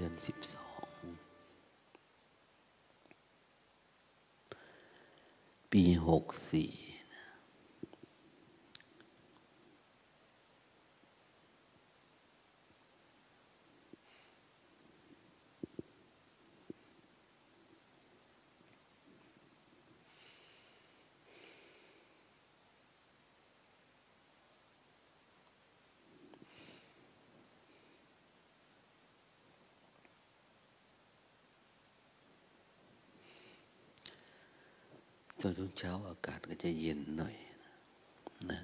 ดือนสิบสองปีหกสี่ ตอนเช้าอากาศก็จะเย็นหน่อยนะ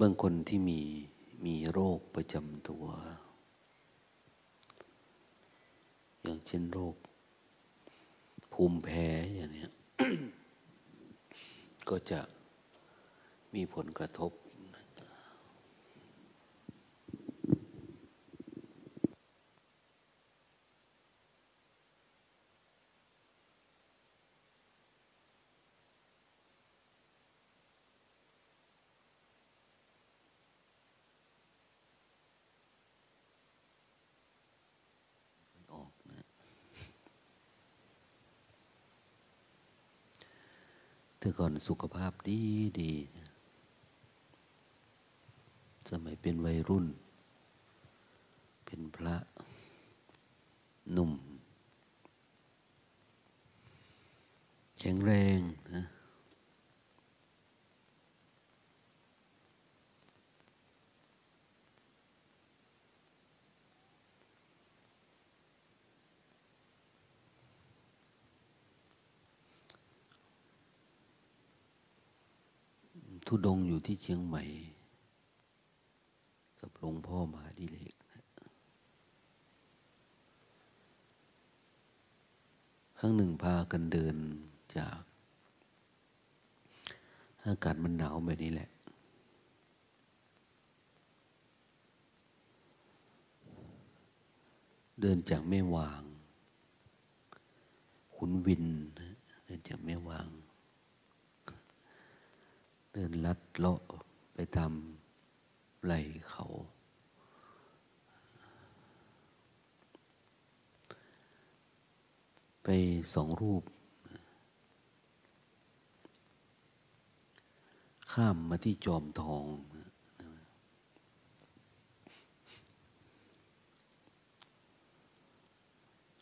บางคนที่มีมีโรคประจำตัว อย่างเช่นโรค ภูมิแพ้อย่างนี้ก็จะ มีผลกระทบ ออกนะแต่ก่อนสุขภาพดีดีนะ สมัยเป็นวัยรุ่น เป็นพระหนุ่ม แข็งแรงนะทุดงอยู่ที่เชียงใหม่ หลวงพ่อมหาดิเลกนะครั้งหนึ่งพากันเดินจากอากาศมันหนาวแบบนี้แหละ เดินจากแม่วาง ขุนวิน เดินจากแม่วาง เดินลัดเลาะไปตาม ไหลเขา ไปสองรูป ข้ามมาที่จอมทอง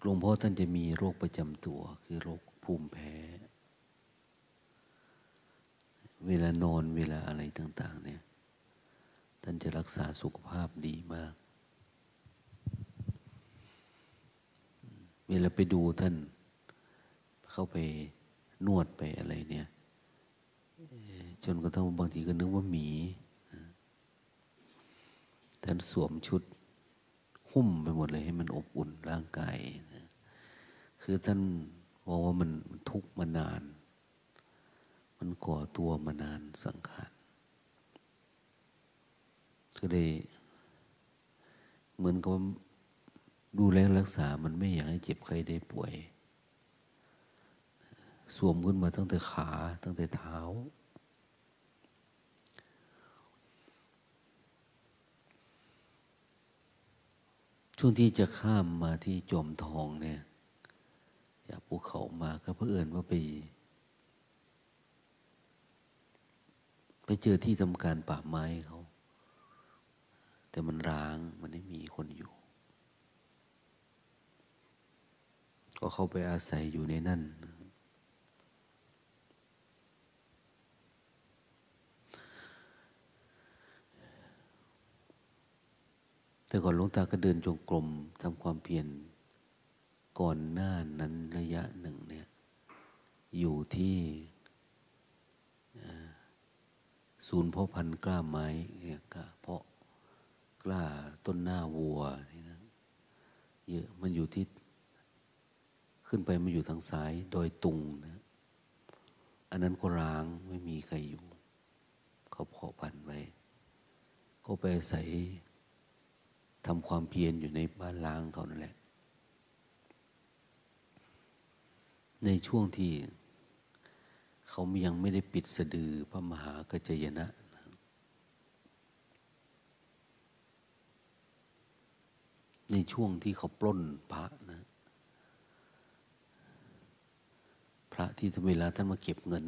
หลวงพ่อท่านจะมีโรคประจำตัวคือโรคภูมิแพ้เวลานอนเวลาอะไรต่าง ๆ เนี่ย ท่านจะรักษาสุขภาพดีมาก เวลาไปดูท่าน เข้าไปนวดไปอะไรเนี่ย จนกระทั่งบางทีก็นึกว่าหมี ท่านสวมชุด หุ้มไปหมดเลยให้มันอบอุ่นร่างกายนะคือท่านบอกว่ามันทุกข์มานาน มันก่อตัวมานานสังขาร ก็เลยเหมือนกับดูแลรักษา มันไม่อยากให้เจ็บใครได้ป่วย สวมขึ้นมาตั้งแต่ขาตั้งแต่เท้า ช่วงที่จะข้ามมาที่จอมทองเนี่ย จากภูเขามาก็เพื่อเอินว่าไปไปเจอที่ทำการป่าไม้เขา แต่มันร้างมันไม่มีคนอยู่ ก็เข้าไปอาศัยอยู่ในนั่น แต่ก่อนหลวงตาก็เดินจงกรมทำความเพียรก่อนหน้านั้นระยะหนึ่งเนี่ย อยู่ที่ศูนย์เพาะพันธุ์กล้าไม้เนี่ยกเพาะ กล้าต้นหน้าวัวนี่นะเยอะมันอยู่ที่ขึ้นไปมันอยู่ทางซ้ายโดยตุงนะอันนั้นก็ร้างไม่มีใครอยู่ เขาเพาะพันธุ์ไว้ก็ไปใส่ทำความเพียรอยู่ในบ้านล้างเขานั่นแหละ ในช่วงที่เขายังไม่ได้ปิดสะดือพระมหากัจจยนะ ในช่วงที่เขาปล้นพระนะ พระที่ทเวลาท่านมาเก็บเงิน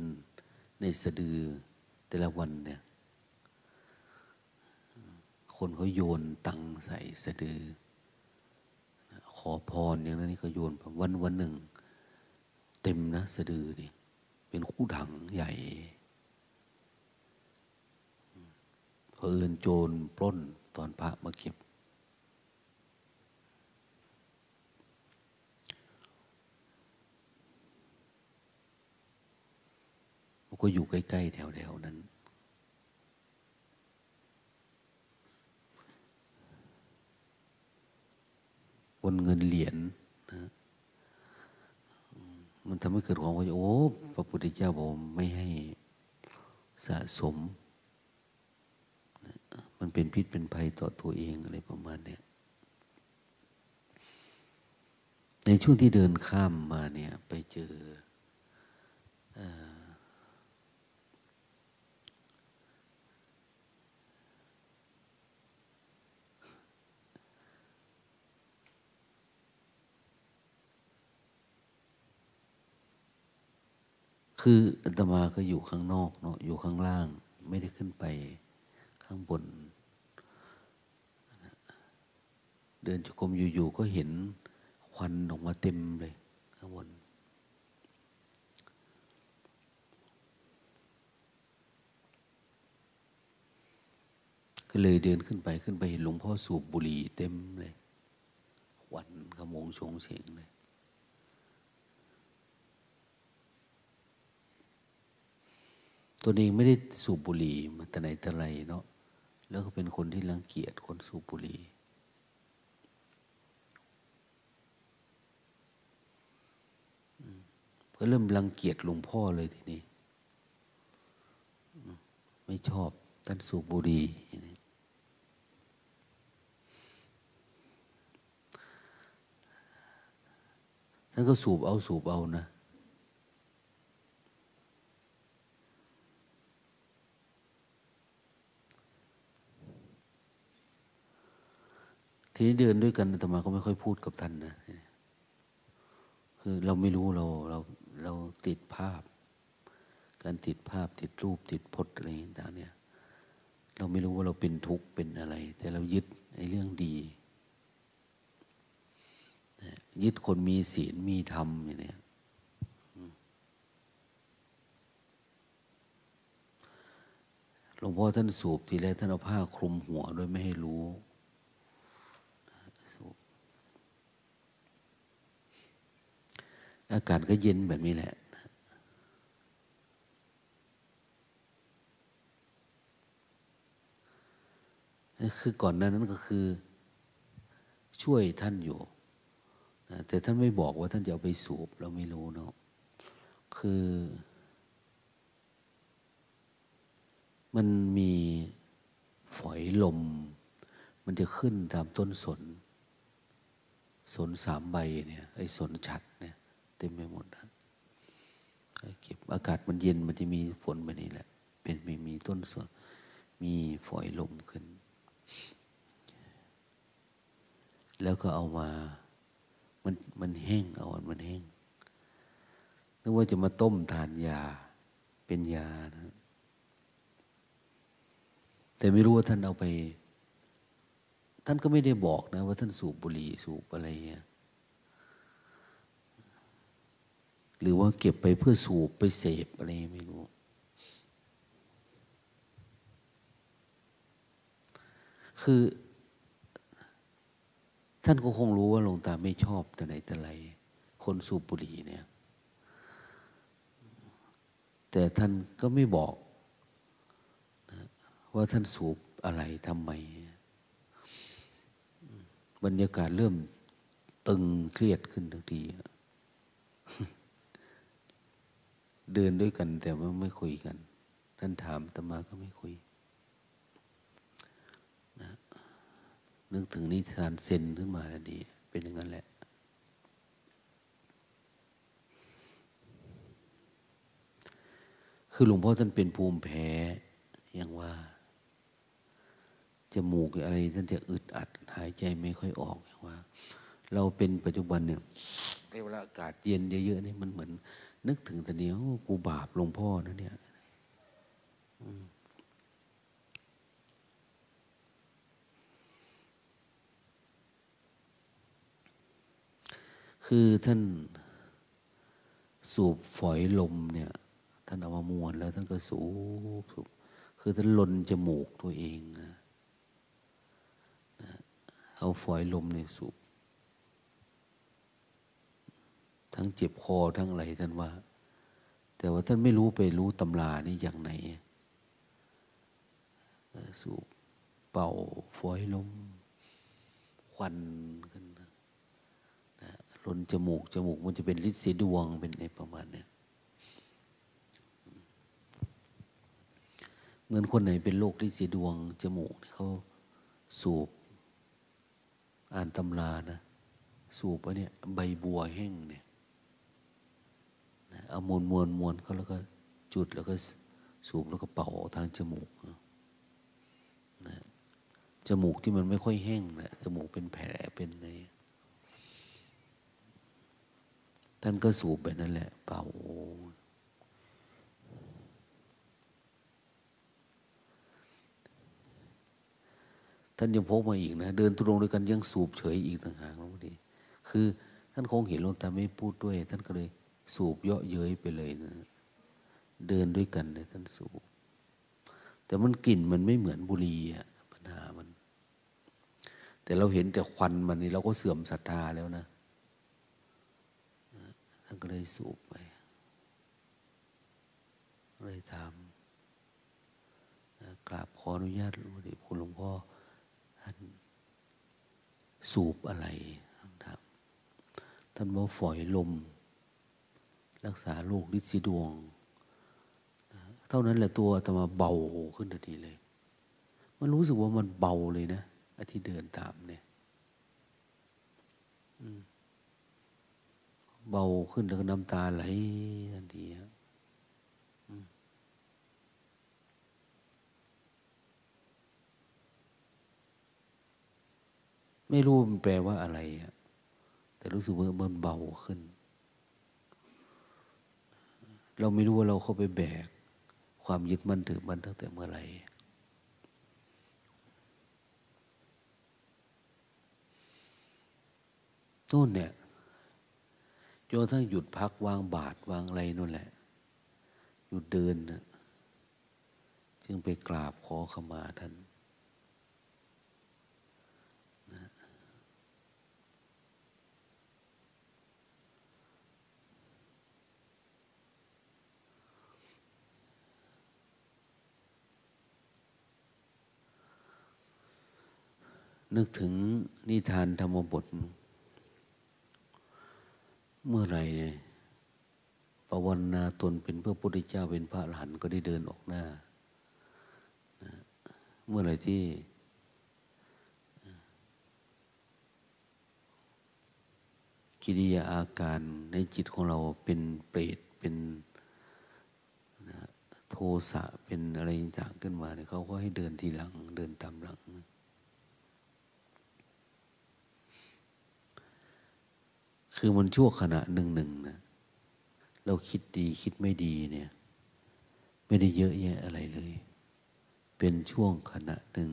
ในสะดือแต่ละวันเนี่ย คนเขาโยนตังใส่สะดือ ขอพรอย่างนั้นนี่ก็โยนวันวันหนึ่ง เต็มนะสะดือนี่เป็นคู่ถังใหญ่เพอินโจรปล้นตอนพระมาเก็บ ก็อยู่ใกล้ ๆ แถวๆนั้น บนเงินเหรียญนะมันทำให้เกิดความว่าโอ้พระพุทธเจ้าบอกไม่ให้สะสม มันเป็นพิษเป็นภัยต่อตัวเองอะไรประมาณเนี้ยในช่วงที่เดินข้ามมาเนี่ย ไปเจออ คืออาตมาก็อยู่ข้างนอกเนาะอยู่ข้างล่าง ไม่ได้ขึ้นไปข้างบน เดินจุกรมอยู่ๆก็เห็นควันออกมาเต็มเลย ข้างบน ก็เลยเดินขึ้นไปขึ้นไปเห็นหลวงพ่อสูบบุหรี่เต็มเลยควันขโมงชงเฉงเลย ตัวเองไม่ได้สูบบุหรี่มาแต่ไหนแต่ไรเนาะแล้วก็เป็นคนที่รังเกียจคนสูบบุหรี่ก็เริ่มรังเกียจหลวงพ่อเลยทีนี้ ไม่ชอบท่านสูบบุหรี่ท่านก็สูบเอาสูบเอานะ ทีนี้เดินด้วยกันธรรมาก็ไม่ค่อยพูดกับท่านนะ คือเราไม่รู้เราเราเราติดภาพ การติดภาพติดรูปติดพจน์อะไรต่างเนี่ย เราไม่รู้ว่าเราเป็นทุกข์เป็นอะไร แต่เรายึดในเรื่องดี ยึดคนมีศีลมีธรรมอย่างนี้หลวงพ่อท่านสูบทีแรกท่านเอาผ้าคลุมหัวโดยไม่ให้รู้ อากาศก็เย็นแบบนี้แหละ คือก่อนหน้านั้นก็คือ ช่วยท่านอยู่ แต่ท่านไม่บอกว่าท่านจะเอาไปสูบ เราไม่รู้เนาะ คือ มันมีฝอยลม มันจะขึ้นตามต้นสน สนสามใบเนี่ย ไอ้สนฉัดเนี่ย ต็มไปหมดนะเก็บอากาศมันเย็นมันจะมีฝนแบบนี้แหละ เป็นไม่มีต้นสนมีฝอยลมขึ้น แล้วก็เอามา มันมันแห้งเอามันแห้งนึกว่าจะมาต้มทานยาเป็นยานะ แต่ไม่รู้ว่าท่านเอาไป ท่านก็ไม่ได้บอกนะ ว่าท่านสูบบุหรี่สูบอะไรเงี้ย หรือว่าเก็บไปเพื่อสูบไปเสพอะไรไม่รู้ คือ ท่านก็คงรู้ว่าหลวงตาไม่ชอบแต่ไหนแต่ไร คนสูบบุหรี่เนี่ย แต่ท่านก็ไม่บอกว่าท่านสูบอะไรทำไม บรรยากาศเริ่มตึงเครียดขึ้นทันที เดินด้วยกัน แต่ว่าไม่คุยกัน ท่านถามตมาก็ไม่คุยนะนึกถึงนิทานเซนขึ้นมาแล้วดี เป็นอย่างนั้นแหละคือหลวงพ่อท่านเป็นภูมิแพ้อย่างว่าจมูกอะไรท่านจะอึดอัด หายใจไม่ค่อยออกอย่างว่า เราเป็นปัจจุบันเนี่ยเวลาอากาศเย็นเยอะๆนี่มันเหมือน นึกถึงแต่เนี้ยกูบาปหลวงพ่อนะเนี่ยคือท่านสูบฝอยลมเนี่ย ท่านเอามามวนแล้วท่านก็สูบสูบคือท่านลนจมูกตัวเองนะเอาฝอยลมเนี่ยสูบ ทั้งเจ็บคอทั้งอะไรท่านว่า แต่ว่าท่านไม่รู้ไปรู้ตำรานี่อย่างไหน สูบเป่าฝอยลม ควันขึ้นนะลนจมูก จมูกมันจะเป็นฤทธิ์สีดวงเป็นในประมาณเนี้ยเหมือนคนไหนเป็นโรคฤทธิ์สีดวง จมูกเขาสูบ อ่านตำรานะ สูบไปเนี่ยใบบัวแห้งเนี่ย เอามวนมวนมวนเขาแล้วก็จุดแล้วก็สูบแล้วก็เป่าทางจมูกนะจมูกที่มันไม่ค่อยแห้งนะจมูกเป็นแผลเป็นอะไรท่านก็สูบไปนั่นแหละ เป่าท่านยังพกมาอีกนะ เดินทุรงด้วยกันยังสูบเฉยอีกต่างหากแล้วดี คือท่านคงเห็นลงตาไม่พูดด้วย ท่านก็เลย สูบเยาะเย้ยไปเลยนะเดินด้วยกันเลยท่านสูบ แต่มันกลิ่นมันไม่เหมือนบุหรี่อะปัญหามัน แต่เราเห็นแต่ควันมันนี่เราก็เสื่อมศรัทธาแล้วนะท่านก็เลยสูบไปเลยทำกราบขออนุญาตรู้ดิคุณหลวงพ่อท่านสูบอะไรท่านทำท่านว่าฝอยลม รักษาลูกฤทธิ์สีดวง เท่านั้นแหละตัวจะมาเบาขึ้นทันทีเลย มันรู้สึกว่ามันเบาเลยนะอที่เดินตามเนี่ยเบาขึ้นแล้วก็น้ำตาไหลทันทีไม่รู้มันแปลว่าอะไร แต่รู้สึกว่ามันเบาขึ้น เราไม่รู้ว่าเราเข้าไปแบก ความยึดมั่นถือมันตั้งแต่เมื่อไหร่นู่นเนี่ยจนทั้งหยุดพักวางบาทวางอะไรนู่นแหละ หยุดเดินนะจึงไปกราบขอขมาท่าน นึกถึงนิทานธรรมบท เมื่อไรเนี่ยปวันนาตนเป็นพระพุทธเจ้าเป็นพระอรหันต์ก็ได้เดินออกหน้า เมื่อไรที่ กิริยาอาการในจิตของเราเป็นเปรตเป็นโทสะเป็นอะไรต่างขึ้นมาเนี่ยเขาก็ให้เดินทีหลัง เดินตามหลัง คือมันชั่วขณะหนึ่งหนึ่งนะเราคิดดีคิดไม่ดีเนี่ย ไม่ได้เยอะแยะอะไรเลย เป็นช่วงขณะหนึ่ง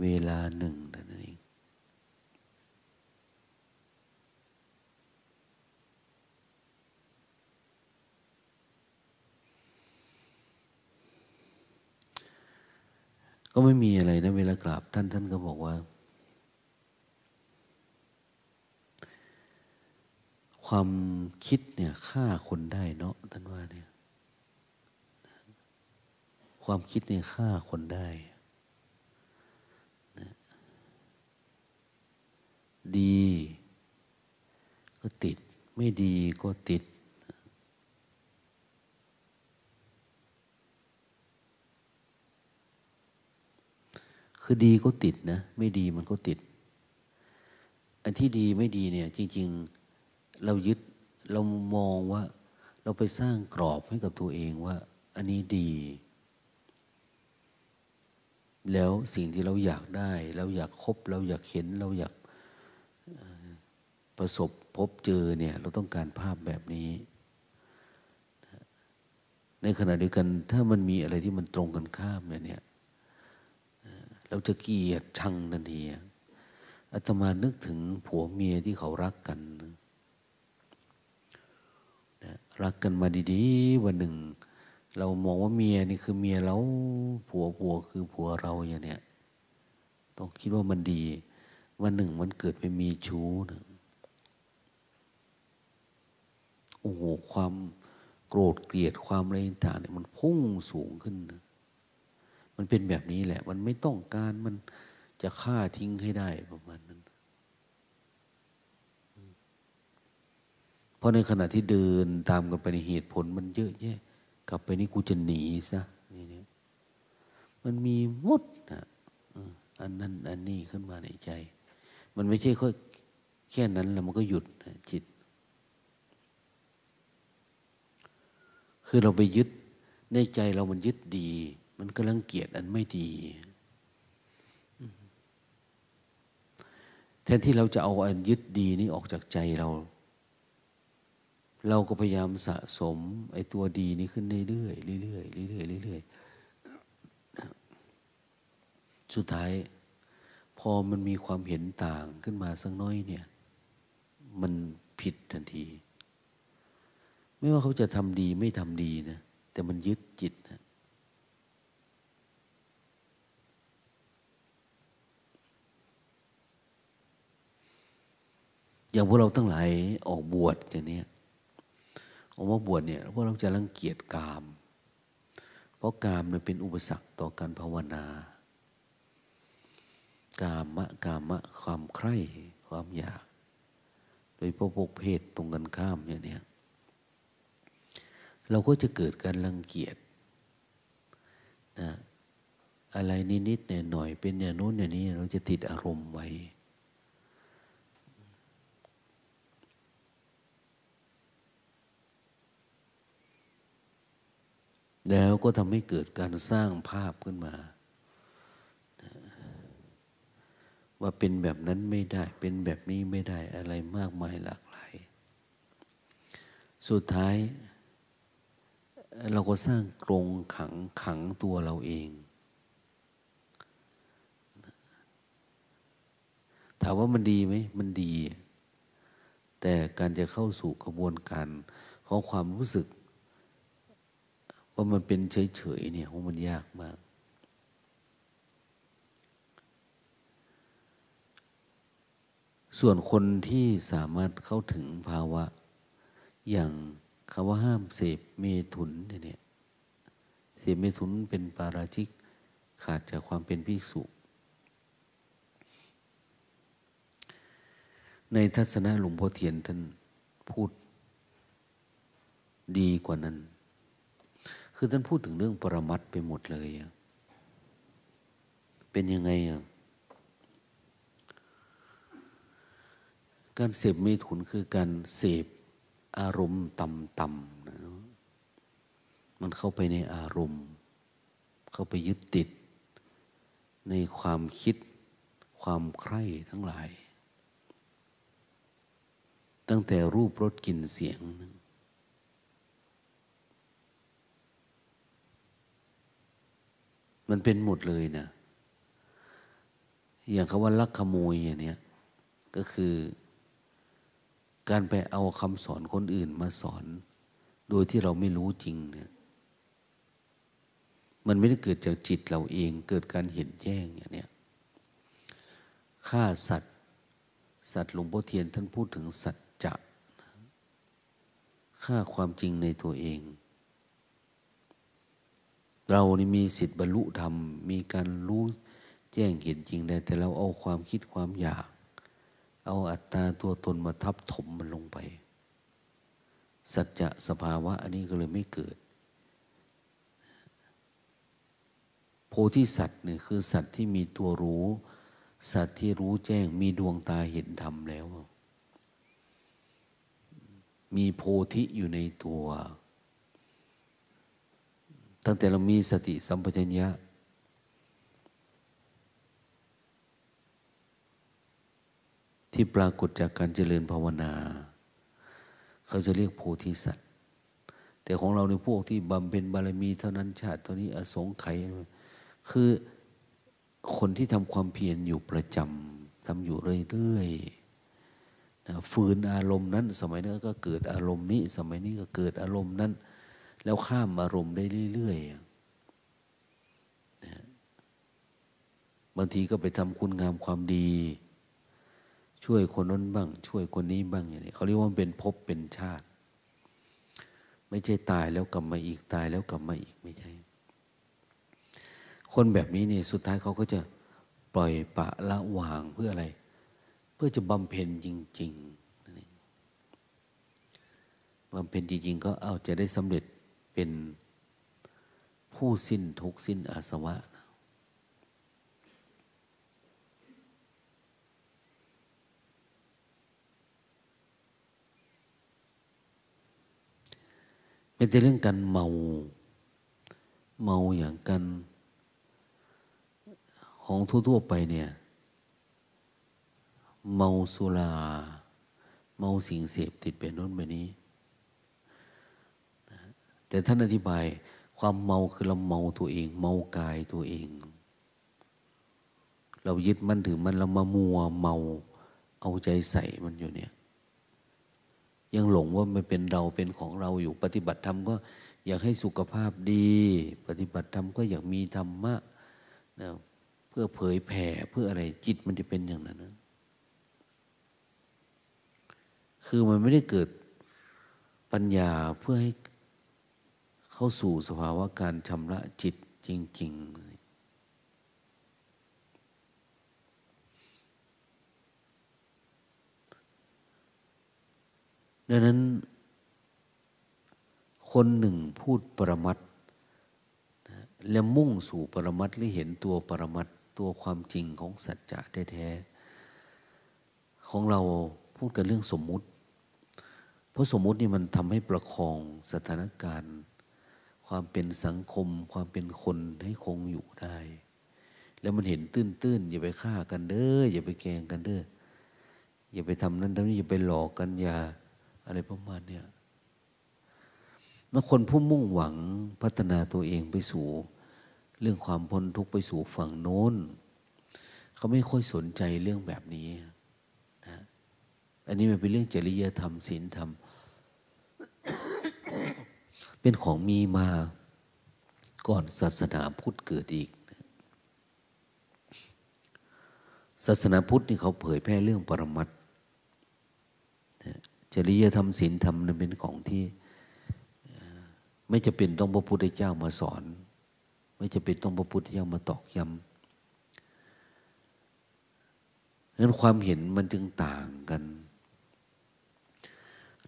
เวลาหนึ่งนั่นเองก็ไม่มีอะไรนะเวลากราบท่านท่านก็บอกว่า ความคิดเนี่ยฆ่าคนได้เนาะท่านว่าเนี่ยความคิดเนี่ยฆ่าคนได้นะดีก็ติด ไม่ดีก็ติด คือดีก็ติดนะ ไม่ดีมันก็ติด อันที่ดีไม่ดีเนี่ย จริง ๆ เรายึดเรามองว่า เราไปสร้างกรอบให้กับตัวเองว่า อันนี้ดี แล้วสิ่งที่เราอยากได้ เราอยากคบ เราอยากเห็น เราอยากประสบพบเจอเนี่ย เราต้องการภาพแบบนี้ ในขณะเดียวกัน ถ้ามันมีอะไรที่มันตรงกันข้ามเนี่ยเราจะเกลียดชังนันทีอาตมานึกถึงผัวเมียที่เขารักกันนะ รักกันมาดีๆ วันหนึ่ง เรามองว่าเมียนี่คือเมียเราผัวผัวคือผัวเราอย่างเนี้ยต้องคิดว่ามันดี วันหนึ่งมันเกิดไปมีชู้นะโอ้โหความโกรธเกลียดความอะไรต่างเนี่ยมันพุ่งสูงขึ้นนะมันเป็นแบบนี้แหละ มันไม่ต้องการมันจะฆ่าทิ้งให้ได้ประมาณนั้น เพ ราะในขณะที่เดินตามกันไปในเหตุผลมันเยอะแยะ กลับไปนี่กูจะหนีซะนี่เนี่ยมันมีมดนะอันนั้นอันนี้ขึ้นมาในใจ มันไม่ใช่ค่อยแค่นั้นแล้วมันก็หยุดจิต คือเราไปยึดในใจเรามันยึดดี มันกำลังเกียดอันไม่ดี แทนที่เราจะเอาอันยึดดีนี้ออกจากใจเรา เราก็พยายามสะสม ไอ้ตัวดีนี้ขึ้นเรื่อยๆเรื่อยๆเรื่อยๆเรื่อยๆสุดท้าย พอมันมีความเห็นต่างขึ้นมาสักน้อยเนี่ย มันผิดทันที ไม่ว่าเขาจะทำดีไม่ทำดีนะ แต่มันยึดจิตนะอย่างพวกเราทั้งหลายออกบวชอย่างนี้ ออกมาบวชเนี่ยพวกเราจะรังเกียจกาม เพราะกามเนี่ยเป็นอุปสรรคต่อการภาวนากามะกามะความใคร่ความอยาก โดยพวกพวกเพศตรงกันข้ามเนี่ยเนี่ยเราก็จะเกิดการรังเกียจนะอะไรนิดๆหน่อยๆเป็นอย่างโน้นอย่างนี้ เราจะติดอารมณ์ไว้ แล้วก็ทำให้เกิดการสร้างภาพขึ้นมา ว่าเป็นแบบนั้นไม่ได้ เป็นแบบนี้ไม่ได้อะไรมากมายหลากหลาย สุดท้าย เราก็สร้างกรงขังขังตัวเราเอง ถามว่ามันดีไหม มันดี แต่การจะเข้าสู่กระบวนการของความรู้สึก ว่ามันเป็นเฉยๆเนี่ยมันยากมาก ส่วนคนที่สามารถเข้าถึงภาวะ อย่างคำว่าห้ามเสพเมถุนเนี่ยเสพเมถุนเป็นปาราชิกขาดจากความเป็นภิกษุในทัศนะหลวงพ่อเทียนท่านพูดดีกว่านั้น คือท่านพูดถึงเรื่องปรมัตไปหมดเลยเป็นยังไงอะการเสพเมถุนคือการเสพอารมณ์ต่ำๆนะมันเข้าไปในอารมณ์ เข้าไปยึดติด ในความคิดความใคร่ทั้งหลาย ตั้งแต่รูปรสกลิ่นเสียงนะ มันเป็นหมดเลยนะอย่างคำว่าลักขโมยอย่างนี้ก็คือ การไปเอาคำสอนคนอื่นมาสอน โดยที่เราไม่รู้จริงเนี่ย มันไม่ได้เกิดจากจิตเราเอง เกิดการเห็นแจ้งอย่างนี้ฆ่าสัตว์ สัตว์หลวงพ่อเทียนท่านพูดถึงสัจจะฆ่าความจริงในตัวเอง เรานี่มีสิทธิ์บรรลุธรรม มีการรู้แจ้งเห็นจริงได้ แต่เราเอาความคิดความอยาก เอาอัตตาตัวตนมาทับถมมันลงไป สัจจะสภาวะ อันนี้ก็เลยไม่เกิด โพธิสัตว์เนี่ยคือสัตว์ที่มีตัวรู้ สัตว์ที่รู้แจ้งมีดวงตาเห็นธรรมแล้ว มีโพธิอยู่ในตัว ตั้งแต่เรามีสติสัมปชัญญะที่ปรากฏจากการเจริญภาวนา เขาจะเรียกโพธิสัตว์ แต่ของเราในพวกที่บำเพ็ญบารมีเท่านั้นชาติเท่านี้อสงไขยคือคนที่ทำความเพียรอยู่ประจำทำอยู่เรื่อยๆฝืนอารมณ์นั้น สมัยนั้นก็เกิดอารมณ์นี้ สมัยนี้ก็เกิดอารมณ์นั้น แล้วข้ามอารมณ์ได้เรื่อยๆนะบางทีก็ไปทำคุณงามความดี ช่วยคนนั้นบ้าง ช่วยคนนี้บ้างอย่างนี้เขาเรียกว่าเป็นภพเป็นชาติ ไม่ใช่ตายแล้วกลับมาอีกตายแล้วกลับมาอีกไม่ใช่ คนแบบนี้นี่สุดท้ายเขาก็จะปล่อยปะละวางเพื่ออะไร เพื่อจะบำเพ็ญจริง ๆบำเพ็ญจริงๆก็เอาจะได้สำเร็จ เป็นผู้สิ้นทุกสิ้นอาสวะ เป็นแต่เรื่องการเมา เมาอย่างกัน ของทั่วๆไปเนี่ย เมาสุรา เมาสิ่งเสพติดเป็นน้นแบบนี้ แต่ท่านอธิบายความเมาคือเราเมาตัวเอง เมากายตัวเอง เรายึดมั่นถือมันเรามามัวเมาเอาใจใส่มันอยู่เนี่ย ยังหลงว่ามันเป็นเราเป็นของเราอยู่ ปฏิบัติธรรมก็อยากให้สุขภาพดี ปฏิบัติธรรมก็อยากมีธรรมะนะพื่อเผยแผ่เพื่ออะไรจิตมันจะเป็นอย่างนั้นนะคือมันไม่ได้เกิดปัญญาเพื่อให้ เข้าสู่สภาวะการชำระจิตจริง ๆดังนั้น คนหนึ่งพูดปรมัตแล้วมุ่งสู่ปรมัตหรือเห็นตัวปรมัตตัวความจริงของสัจจะแท้ๆของเราพูดกันเรื่องสมมุติ เพราะสมมุตินี่มันทำให้ประคองสถานการณ์ ความเป็นสังคม ความเป็นคนให้คงอยู่ได้ แล้วมันเห็นตื้นๆอย่าไปฆ่ากันเด้ออย่าไปแกงกันเด้ออย่าไปทำนั้นทำนี้อย่าไปหลอกกันอย่าอะไรประมาณเนี้ยเมื่อคนผู้มุ่งหวังพัฒนาตัวเองไปสู่ เรื่องความพ้นทุกข์ไปสู่ฝั่งโน้นเขาไม่ค่อยสนใจเรื่องแบบนี้นะอันนี้มันเป็นเรื่องจริยธรรมศีลธรรม เป็นของมีมาก่อนศาสนาพุทธเกิดอีก ศาสนาพุทธนี่เขาเผยแพร่เรื่องปรมัตจริยธรรมศีลธรรมนั้นเป็นของที่ ไม่จะเป็นต้องพระพุทธเจ้ามาสอน ไม่จะเป็นต้องพระพุทธเจ้ามาตอกย้ำนั้นความเห็นมันจึงต่างกัน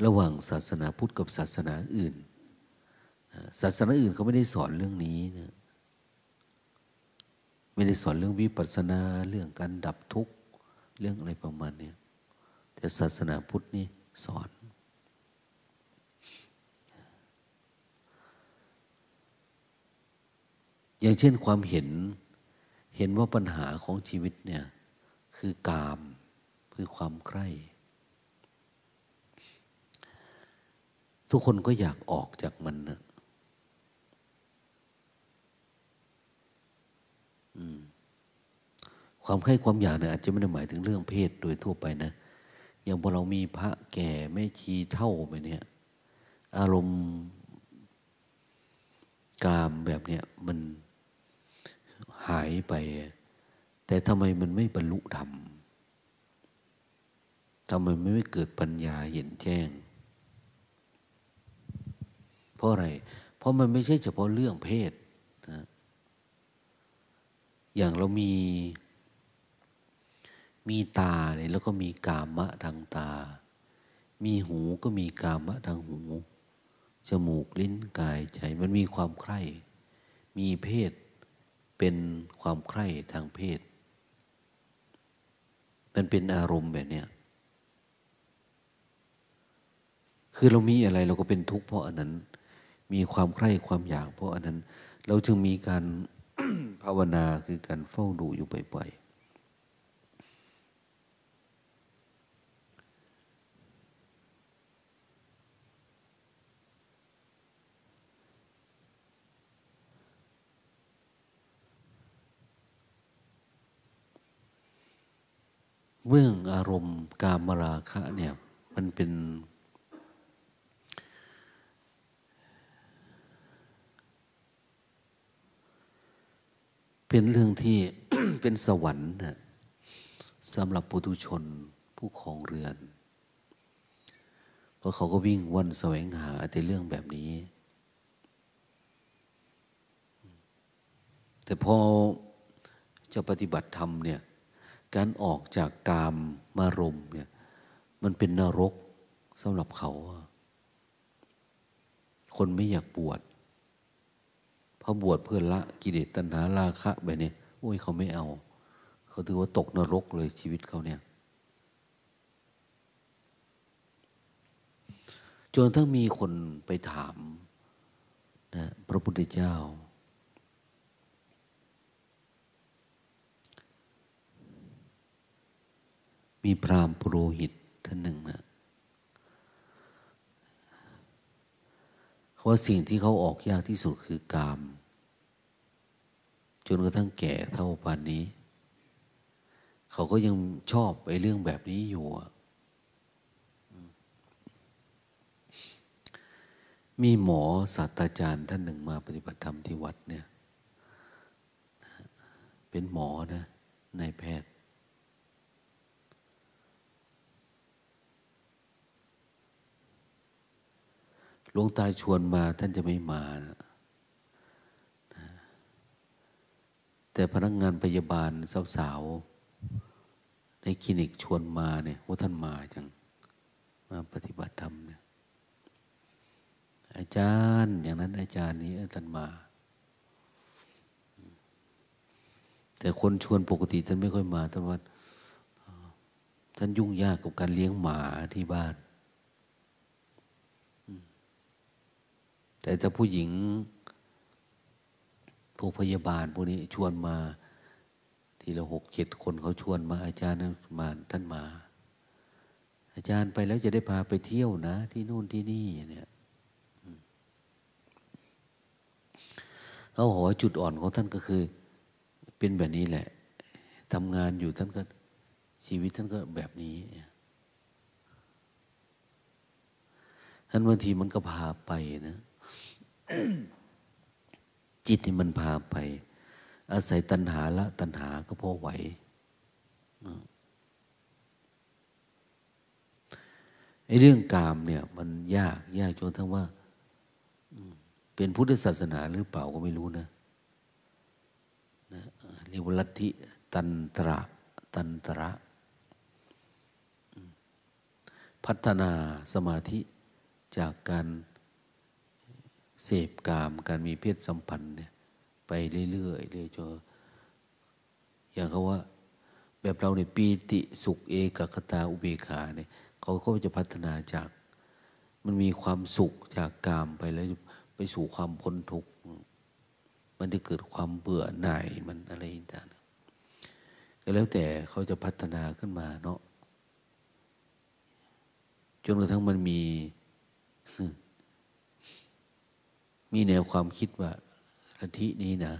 ระหว่างศาสนาพุทธกับศาสนาอื่น ศาสนาอื่นเขาไม่ได้สอนเรื่องนี้นะไม่ได้สอนเรื่องวิปัสสนาเรื่องการดับทุกข์เรื่องอะไรประมาณนี้แต่ศาสนาพุทธนี่สอน อย่างเช่นความเห็นเห็นว่าปัญหาของชีวิตเนี่ยคือกามคือความใคร่ ทุกคนก็อยากออกจากมันนะ ความใคร่ความอยากเนี่ยอาจจะไม่ได้หมายถึงเรื่องเพศโดยทั่วไปนะอย่างพอเรามีพระแก่แม่ชีเท่าไปเนี่ย อารมณ์กามแบบเนี้ยมันหายไป แต่ทำไมมันไม่บรรลุธรรมทำไมไม่เกิดปัญญาเห็นแจ้ง เพราะอะไร เพราะมันไม่ใช่เฉพาะเรื่องเพศ อย่างเรามี มีตาเนี่ยแล้วก็มีกามะทางตา มีหูก็มีกามะทางหู จมูกลิ้นกายใจ มันมีความใคร่ มีเพศ เป็นความใคร่ทางเพศ มันเป็นอารมณ์แบบเนี้ยคือเรามีอะไรเราก็เป็นทุกข์เพราะอันนั้น มีความใคร่ความอยากเพราะอันนั้น เราจึงมีการ ภาวนาคือการเฝ้าดูอยู่บ่อยเรื่องอารมณ์กามราคะเนี่ย มันเป็น เป็นเรื่องที่เป็นสวรรค์นะสำหรับปุถุชนผู้ครองเรือน เพราะเขาก็วิ่งวันแสวงหาแต่เรื่องแบบนี้ แต่พอจะปฏิบัติธรรมเนี่ย การออกจากกามมารมเนี่ย มันเป็นนรกสำหรับเขา คนไม่อยากบวช พอบวชเพื่อละกิเลสตัณหาราคะแบบนี้โอ้ยเขาไม่เอา เขาถือว่าตกนรกเลยชีวิตเขาเนี่ยจนทั้งมีคนไปถามนะพระพุทธเจ้า มีพรามปุโรหิตท่านหนึ่งนะ ว่าสิ่งที่เขาออกยากที่สุดคือกาม จนกระทั่งแก่เท่าปานนี้ เขาก็ยังชอบไอ้เรื่องแบบนี้อยู่ มีหมอศาสตราจารย์ท่านหนึ่งมาปฏิบัติธรรมที่วัดเนี่ย เป็นหมอนะนายแพทย์ ลวงตาชวนมาท่านจะไม่มานะแต่พนักงงานพยาบาลสาวๆในคลินิกชวนมาเนี่ยว่าท่านมาจังมาปฏิบัติธรรมเนี่ยอาจารย์อย่างนั้นอาจารย์นี้ท่านมา แต่คนชวนปกติท่านไม่ค่อยมาท่านว่าท่านยุ่งยากกับการเลี้ยงหมาที่บ้าน แต่ถ้าผู้หญิงพวกพยาบาลพวกนี้ชวนมา ทีละหกเจ็ดคนเขาชวนมาอาจารย์มาท่านมา อาจารย์ไปแล้วจะได้พาไปเที่ยวนะ ที่นู่นที่นี่เนี่ยเขาบอกว่าจุดอ่อนของท่านก็คือ เป็นแบบนี้แหละทำงานอยู่ท่านก็ชีวิตท่านก็แบบนี้ท่านบางทีมันก็พาไปนะ จิตนี่มันพาไป อาศัยตัณหาละ ตัณหาก็พอไหว ไอ้เรื่องกามเนี่ย มันยาก ยากจนทั้งว่า เป็นพุทธศาสนาหรือเปล่าก็ไม่รู้นะนะเรียกว่าลัทธิตันตระ ตันตระ พัฒนาสมาธิจากการ เสพกาม การมีเพศสัมพันธ์เนี่ยไปเรื่อยๆเลยจนอย่างเขาว่า แบบเราเนี่ยปีติสุขเอกคตาอุเบกขาเนี่ยเขาก็จะพัฒนาจาก มันมีความสุขจากกามไปแล้วไปสู่ความพ้นทุกข์มันจะเกิดความเบื่อหน่ายมันอะไรต่างๆก็แล้วแต่เขาจะพัฒนาขึ้นมาเนาะจนกระทั่งมันมี มีแนวความคิดว่าลัทธินี้นะ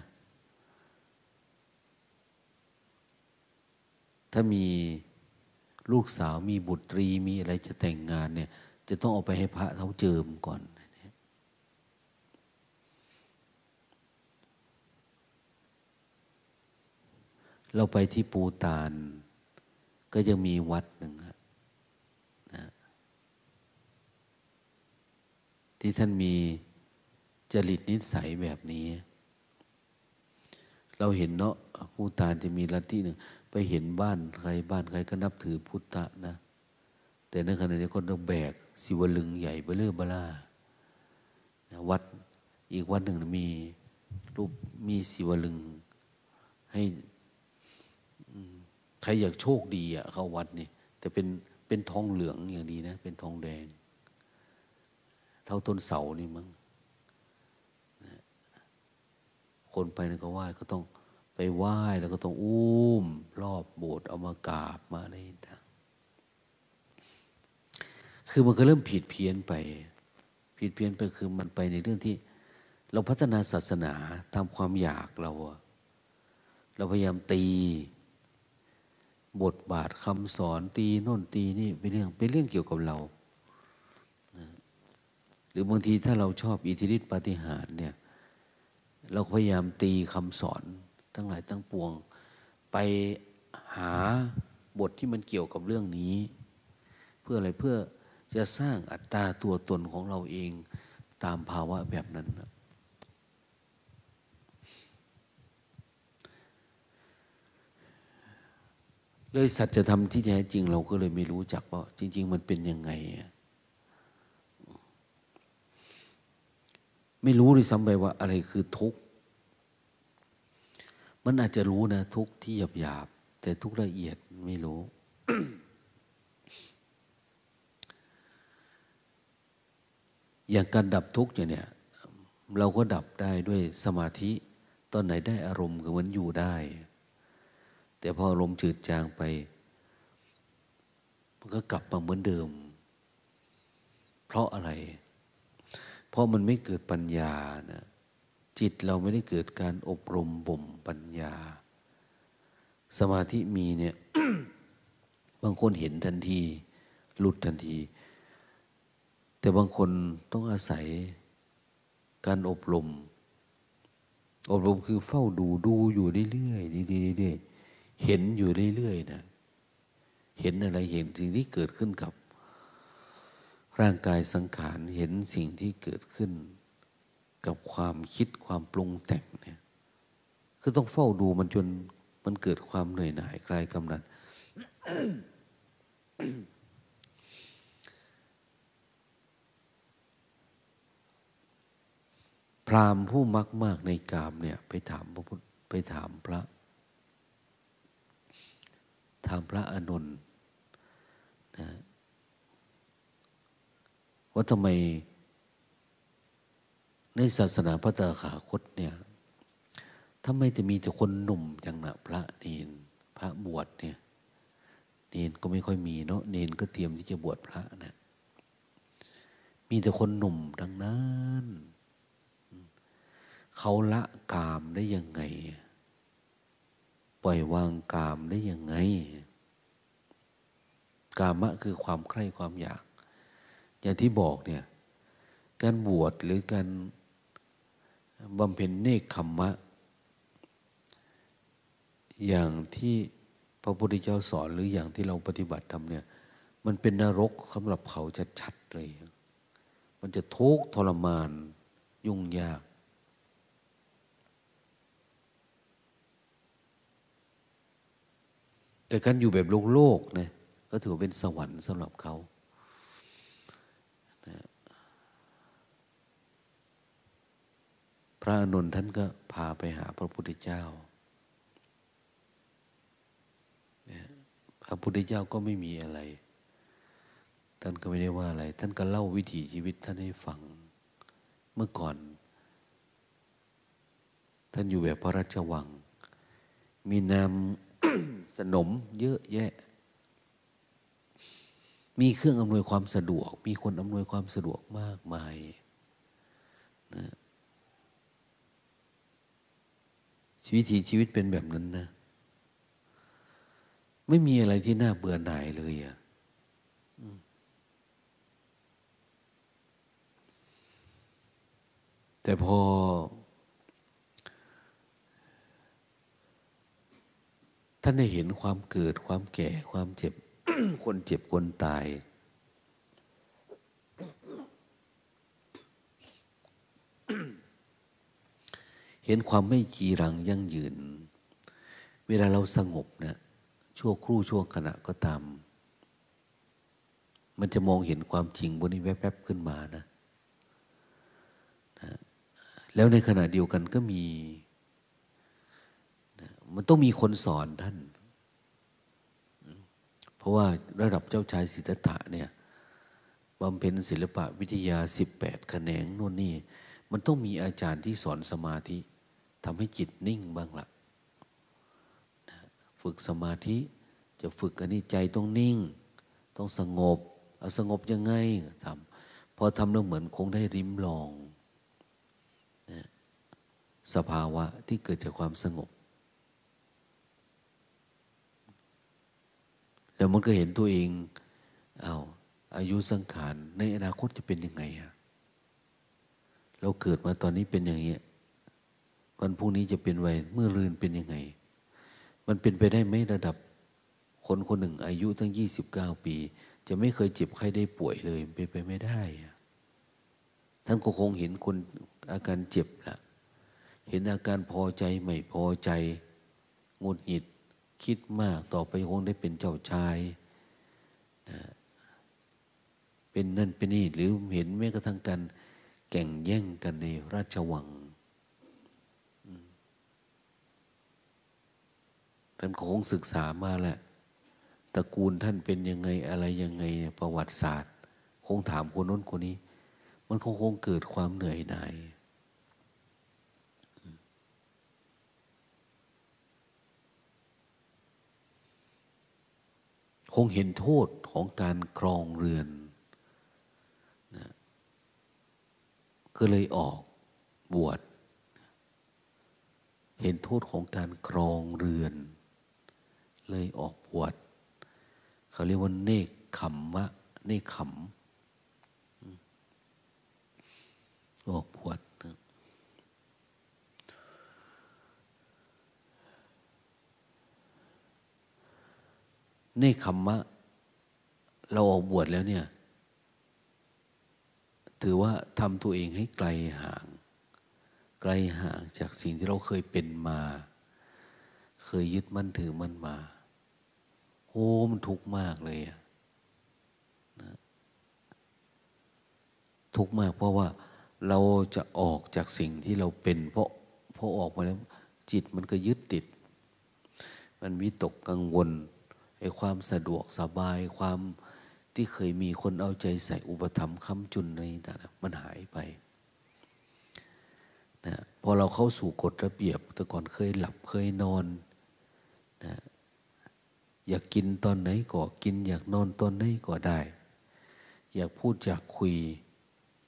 ถ้ามีลูกสาวมีบุตรีมีอะไรจะแต่งงานเนี่ย จะต้องเอาไปให้พระเขาเจิมก่อนเราไปที่ปูตาน ก็ยังมีวัดหนึ่งนะที่ท่านมี จริตนิสัยแบบนี้ เราเห็นเนาะผู้ตานจะมีลัทธิหนึ่ง ไปเห็นบ้านใครบ้านใครก็นับถือพุทธะนะ แต่ในขณะนี้คนต้องแบกสิวลึงใหญ่ไปเรื่อบลาวัดอีกวัดหนึ่งมีรูปมีสิวลึง ให้ใครอยากโชคดีอะเข้าวัดนี่แต่เป็นเป็นทองเหลืองอย่างดีนะ เป็นทองแดง เท่าต้นเสานี่มั้ง คนไปนั่นก็ไหว้ก็ต้องไปไหว้แล้วก็ต้องอุ้ม รอบโบสถ์เอามากราบมาอะไรต่างคือมันก็เริ่มผิดเพี้ยนไป ผิดเพี้ยนไปคือมันไปในเรื่องที่ เราพัฒนาศาสนาตามความอยากเราเราพยายามตี บทบาทคำสอนตีโน่นตีนี่เป็นเรื่องเป็นเรื่องเกี่ยวกับเราหรือบางทีถ้าเราชอบอิทธิฤทธิปาฏิหาริย์เนี่ย เราพยายามตีคำสอนทั้งหลายทั้งปวง ไปหาบทที่มันเกี่ยวกับเรื่องนี้ เพื่ออะไรเพื่อจะสร้างอัตตาตัวตนของเราเองตามภาวะแบบนั้นนะเลยสัจธรรมที่แท้จริงเราก็เลยไม่รู้จักว่าจริง ๆ มันเป็นยังไง ไม่รู้เลยซ้ำไปว่าอะไรคือทุกข์มันอาจจะรู้นะ ทุกที่หยาบหยาบแต่ทุกละเอียดไม่รู้ อย่างการดับทุกข์อย่างเนี้ยเราก็ดับได้ด้วยสมาธิ ตอนไหนได้อารมณ์ก็เหมือนอยู่ได้ แต่พออารมณ์จืดจางไป มันก็กลับมาเหมือนเดิม เพราะอะไร เพราะมันไม่เกิดปัญญานะจิตเราไม่ได้เกิดการอบรมบ่มปัญญา สมาธิมีเนี่ย บางคนเห็นทันทีหลุดทันที แต่บางคนต้องอาศัยการอบรม อบรมคือเฝ้าดูดูอยู่เรื่อยๆเรื่อยๆเห็นอยู่เรื่อยๆนะเห็นอะไรเห็นสิ่งที่เกิดขึ้นกับ ร่างกายสังขารเห็นสิ่งที่เกิดขึ้น กับความคิดความปรุงแต่งเนี่ยคือต้องเฝ้าดูมันจนมันเกิดความเหนื่อยหน่ายคลายกำนันพราหมณ์ผู้มักมากในกามเนี่ย ไปถามพระพุทธไปถามพระ ถามพระอนุนนะ ว่าทำไม ในศาสนาพระตาขาคตเนี่ยทำไมจะมีแต่คนหนุ่มอย่างนะพระเนนพระบวชเนี่ยเนนก็ไม่ค่อยมีเนาะเนนก็เตรียมที่จะบวชพระนะมีแต่คนหนุ่มดังนั้นเขาละกามได้ยังไง ปล่อยวางกามได้ยังไง กามะคือความใคร่ความอยาก อย่างที่บอกเนี่ย การบวชหรือการบำเพ็ญเนคขมมะ อย่างที่พระพุทธเจ้าสอนหรืออย่างที่เราปฏิบัติทำเนี่ย มันเป็นนรกสำหรับเขาชัดๆเลย มันจะทุกข์ทรมานยุ่งยากแต่การอยู่แบบโลกโลกนะก็ถือเป็นสวรรค์สำหรับเขา ระอนุนท่านก็พาไปหาพระพุทธเจ้า พระพุทธเจ้าก็ไม่มีอะไร ท่านก็ไม่ได้ว่าอะไร ท่านก็เล่าวิถีชีวิตท่านให้ฟัง เมื่อก่อน ท่านอยู่แบบพระราชวัง มีนามสนมเยอะแยะ มีเครื่องอำนวยความสะดวก มีคนอำนวยความสะดวกมากมายนะ วิถีชีวิตเป็นแบบนั้นนะ ไม่มีอะไรที่น่าเบื่อหน่ายเลยอะแต่พอ ท่านได้เห็นความเกิดความแก่ความเจ็บ คนเจ็บคนตาย เห็นความไม่จีรังยั่งยืน เวลาเราสงบเนะชั่วครู่ชั่วขณะก็ตาม มันจะมองเห็นความจริงบนนี้แวบๆขึ้นมานะนะแล้วในขณะเดียวกันก็มีนะมันต้องมีคนสอนท่าน เพราะว่าระดับเจ้าชายสิทธัตถะเนี่ยบำเพ็ญศิลปะวิทยาสิบแปดแขนงโน่นนี่ มันต้องมีอาจารย์ที่สอนสมาธิ ทำให้จิตนิ่งบ้างละ่ะฝึกสมาธิจะฝึกอันนี้ใจต้องนิ่ง ต้องสงบเอาสงบยังไงทำพอทำแล้วเหมือนคงได้ริมลองนะสภาวะที่เกิดจากความสงบ แล้วมันก็เห็นตัวเองเอาอายุสังขารในอนาคตจะเป็นยังไงอะเราเกิดมาตอนนี้เป็นอย่างนี้ วันพรุ่งนี้จะเป็นไวเมื่อรืนเป็นยังไง มันเป็นไปได้ไหมระดับคนคนหนึ่งอายุตั้งยี่สิบเก้าปี จะไม่เคยเจ็บไข้ได้ป่วยเลยเป็นไปไม่ได้ท่านก็คงเห็นคนอาการเจ็บละเห็นอาการพอใจไม่พอใจงุดหงิดคิดมากต่อไปคงได้เป็นเจ้าชายนะเป็นนั่นเป็นนี่หรือเห็นแม้กระทั่งการแก่งแย่งกันในราชวัง ท่านคงศึกษามาแหละตระกูลท่านเป็นยังไงอะไรยังไงประวัติศาสตร์ คงถามคนน้นคนนี้ มันคงคงเกิดความเหนื่อยหน่ายคงเห็นโทษของการครองเรือนนะก็เลยออกบวช เห็นโทษของการครองเรือน เลยออกบวชเขาเรียกว่าเนคขมมะเนคขมออกบวชเนคขมมะ เราออกบวชแล้วเนี่ย ถือว่าทำตัวเองให้ไกลห่าง ไกลห่างจากสิ่งที่เราเคยเป็นมา เคยยึดมั่นถือมันมา อ้มันทุกข์มากเลยนะทุกข์มากเพราะว่าเราจะออกจากสิ่งที่เราเป็น เพราะพอออกมาแล้วจิตมันก็ยึดติด มันวิตกกังวลไอ้ความสะดวกสบายความที่เคยมีคนเอาใจใส่อุปธรรมคำจุนในต่างมันหายไปนะพอเราเข้าสู่กฎระเบียบ แต่ก่อนเคยหลับเคยนอนนะ อยากกินตอนไหนก็กิน อยากนอนตอนไหนก็ได้ อยากพูดอยากคุย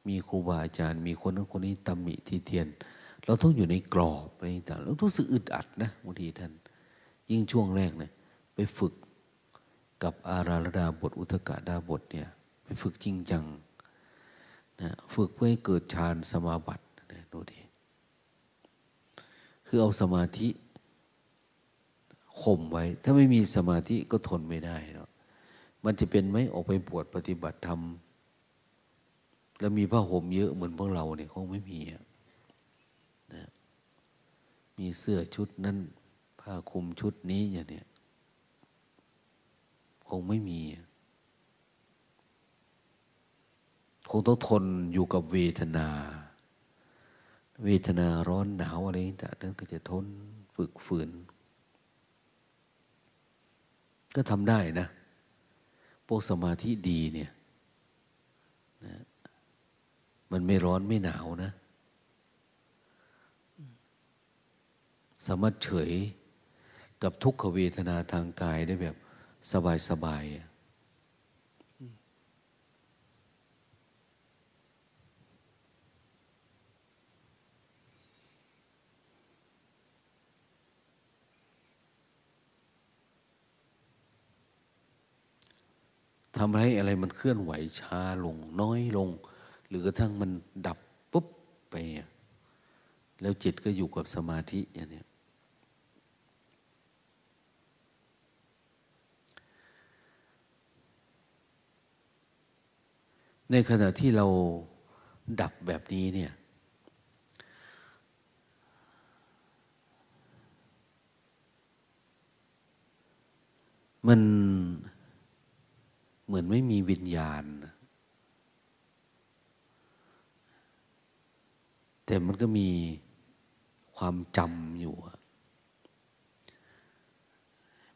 มีครูบาอาจารย์ มีคนนั้นคนนี้ตำหนิทีเทียน เราต้องอยู่ในกรอบอะไรต่างเราต้องสึกอึดอัดนะบางทีท่าน ยิ่งช่วงแรกเนะี่ยไปฝึกกับอาราลดาบทอุทกาดาบทเนี่ยไปฝึกจริงจังนะฝึกเพื่อให้เกิดฌานสมาบัตินะดูดิคือเอาสมาธิ ข่มไว้ ถ้าไม่มีสมาธิก็ทนไม่ได้เนาะมันจะเป็นไหมออกไปบวชปฏิบัติธรรมแล้วมีผ้าห่มเยอะเหมือนพวกเราเนี่ยคงไม่มีนะมีเสื้อชุดนั้นผ้าคลุมชุดนี้อย่างเนี้ยคงไม่มีคงต้องทนอยู่กับเวทนา เวทนาร้อนหนาวอะไรต่างๆก็จะทนฝึกฝืน ก็ทำได้นะ พวกสมาธิดีเนี่ยนะมันไม่ร้อนไม่หนาวนะ สามารถเฉยกับทุกขเวทนาทางกายได้แบบสบายสบาย ทำให้อะไรมันเคลื่อนไหวช้าลงน้อยลง หรือกระทั่งมันดับปุ๊บไป แล้วจิตก็อยู่กับสมาธิอย่างนี้ในขณะที่เราดับแบบนี้เนี่ย มัน เหมือนไม่มีวิญญาณ แต่มันก็มีความจำอยู่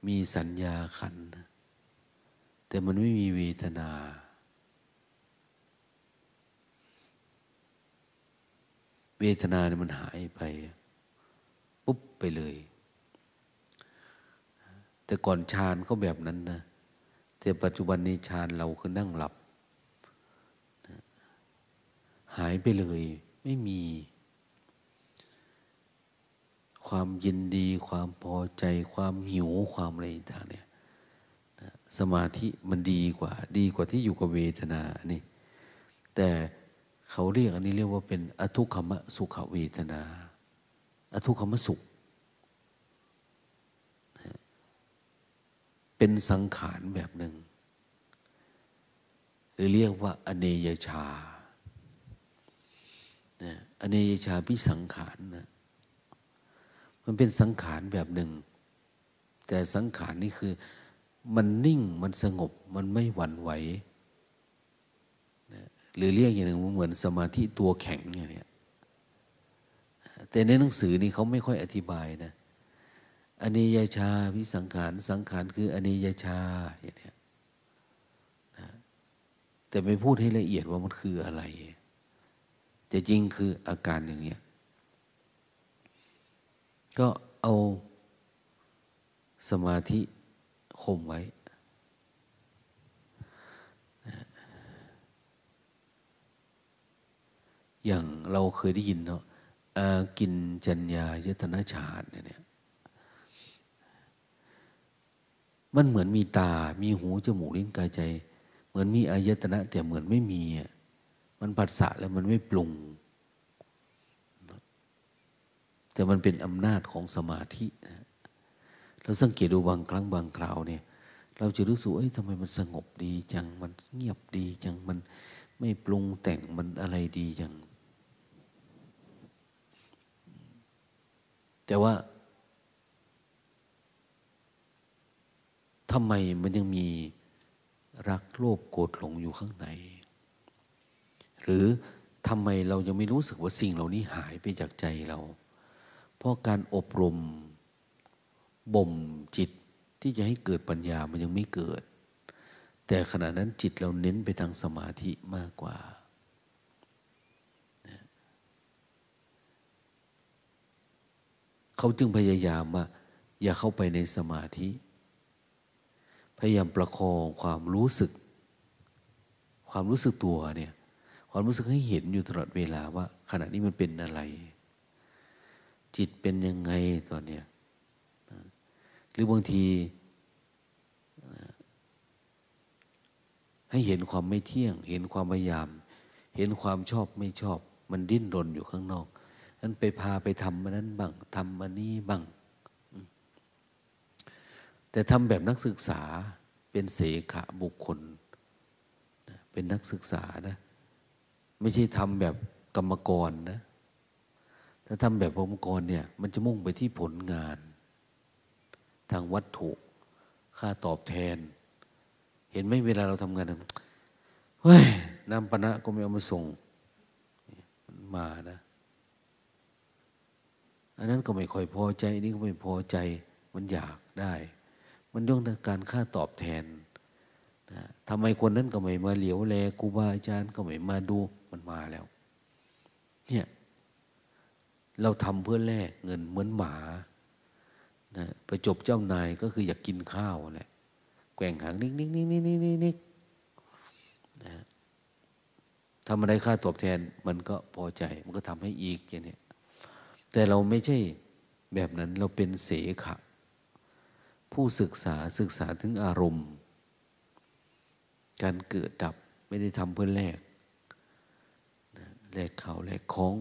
มีสัญญาขัน แต่มันไม่มีเวทนาเวทนาเนี่ยมันหายไป ปุ๊บไปเลย แต่ก่อนฌานก็แบบนั้นนะ แต่ปัจจุบันนี้ฌานเราคือนั่งหลับ หายไปเลย ไม่มี ความยินดี ความพอใจ ความหิวความอะไรต่างเนี่ยสมาธิมันดีกว่า ดีกว่าที่อยู่กับเวทนานี่แต่เขาเรียกอันนี้เรียกว่าเป็นอทุกขมะสุขเวทนา อทุกขมสุข เป็นสังขารแบบหนึ่ง หรือเรียกว่า อเนยชาอเนยชาพิสังขารนะมันเป็นสังขารแบบหนึ่ง แต่สังขารนี่คือ มันนิ่งมันสงบมันไม่หวั่นไหวหรือเรียกอย่างหนึ่งเหมือนสมาธิตัวแข็งอย่างนี้แต่ในหนังสือนี่เขาไม่ค่อยอธิบายนะ อเนยชาวิสังขาร สังขารคืออเนยชาอย่างนี้นะแต่ไม่พูดให้ละเอียดว่ามันคืออะไร แต่จริงคืออาการอย่างเงี้ย ก็เอาสมาธิข่มไว้ อย่างเราเคยได้ยินเนาะกินจัญญายตนาฌานเนี่ย มันเหมือนมีตา มีหู จมูก ลิ้น กายใจ เหมือนมีอายตนะ แต่เหมือนไม่มี มันผัสสะแล้วมันไม่ปรุง แต่มันเป็นอำนาจของสมาธิ เราสังเกตดูบางครั้งบางคราวเนี่ย เราจะรู้สึกเอ้ยทำไมมันสงบดีจัง มันเงียบดีจัง มันไม่ปรุงแต่ง มันอะไรดีจัง แต่ว่า ทำไมมันยังมีรักโลภโกรธหลงอยู่ข้างใน หรือทำไมเรายังไม่รู้สึกว่าสิ่งเหล่านี้หายไปจากใจเรา เพราะการอบรมบ่มจิตที่จะให้เกิดปัญญามันยังไม่เกิด แต่ขณะนั้นจิตเราเน้นไปทางสมาธิมากกว่า เขาจึงพยายามว่าอย่าเข้าไปในสมาธิ พยายามประคองความรู้สึก ความรู้สึกตัวเนี่ย ความรู้สึกให้เห็นอยู่ตลอดเวลาว่า ขณะนี้มันเป็นอะไร จิตเป็นยังไงตอนเนี้ยหรือบางทีให้เห็นความไม่เที่ยง เห็นความพยายาม เห็นความชอบไม่ชอบ มันดิ้นรนอยู่ข้างนอกนั้นไปพาไปทำมันนั้นบ้างทำมันนี้บ้าง แต่ทำแบบนักศึกษาเป็นเสขะบุคคล เป็นนักศึกษานะ ไม่ใช่ทำแบบกรรมกรนะ ถ้าทำแบบกรรมกรเนี่ย มันจะมุ่งไปที่ผลงาน ทางวัตถุ ค่าตอบแทน เห็นไหมเวลาเราทำงานเฮ้ยน้ำปนะก็ไม่เอามาส่งมานะ อันนั้นก็ไม่ค่อยพอใจ นี่ก็ไม่พอใจ มันอยากได้ มันย่องการค่าตอบแทนนะทำไมคนนั้นก็ไม่มาเหลียวแลกูบาอาจารย์ก็ไม่มาดูมันมาแล้ว เนี่ยเราทำเพื่อแลกเงินเหมือนหมานะไปจบเจ้านายก็คืออยากกินข้าวแหละแกว่งหางนิกนิกนิกนิกนิกนิกนิกนะทำอะไรค่าตอบแทนมันก็พอใจ มันก็ทำให้อีกอย่างนี้แต่เราไม่ใช่แบบนั้นเราเป็นเสขะ ผู้ศึกษาศึกษาถึงอารมณ์ การเกิดดับไม่ได้ทำเพื่อแลกแลกเข่าแลกของ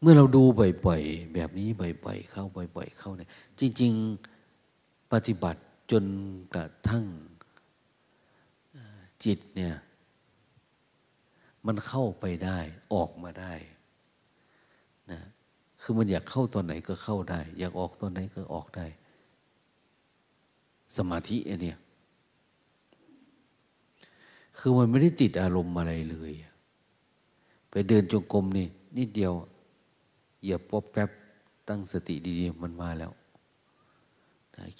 เมื่อเราดูบ่อยๆแบบนี้บ่อยๆเข้าบ่อยๆเข้าเนี่ยจริง ๆปฏิบัติจนกระทั่งจิตเนี่ยมันเข้าไปได้ออกมาได้ คือมันอยากเข้าตอนไหนก็เข้าได้ อยากออกตอนไหนก็ออกได้ สมาธิเนี่ย คือมันไม่ได้ติดอารมณ์อะไรเลย ไปเดินจงกรมนี่นิดเดียวอย่าป๊บแป๊บตั้งสติดีๆมันมาแล้ว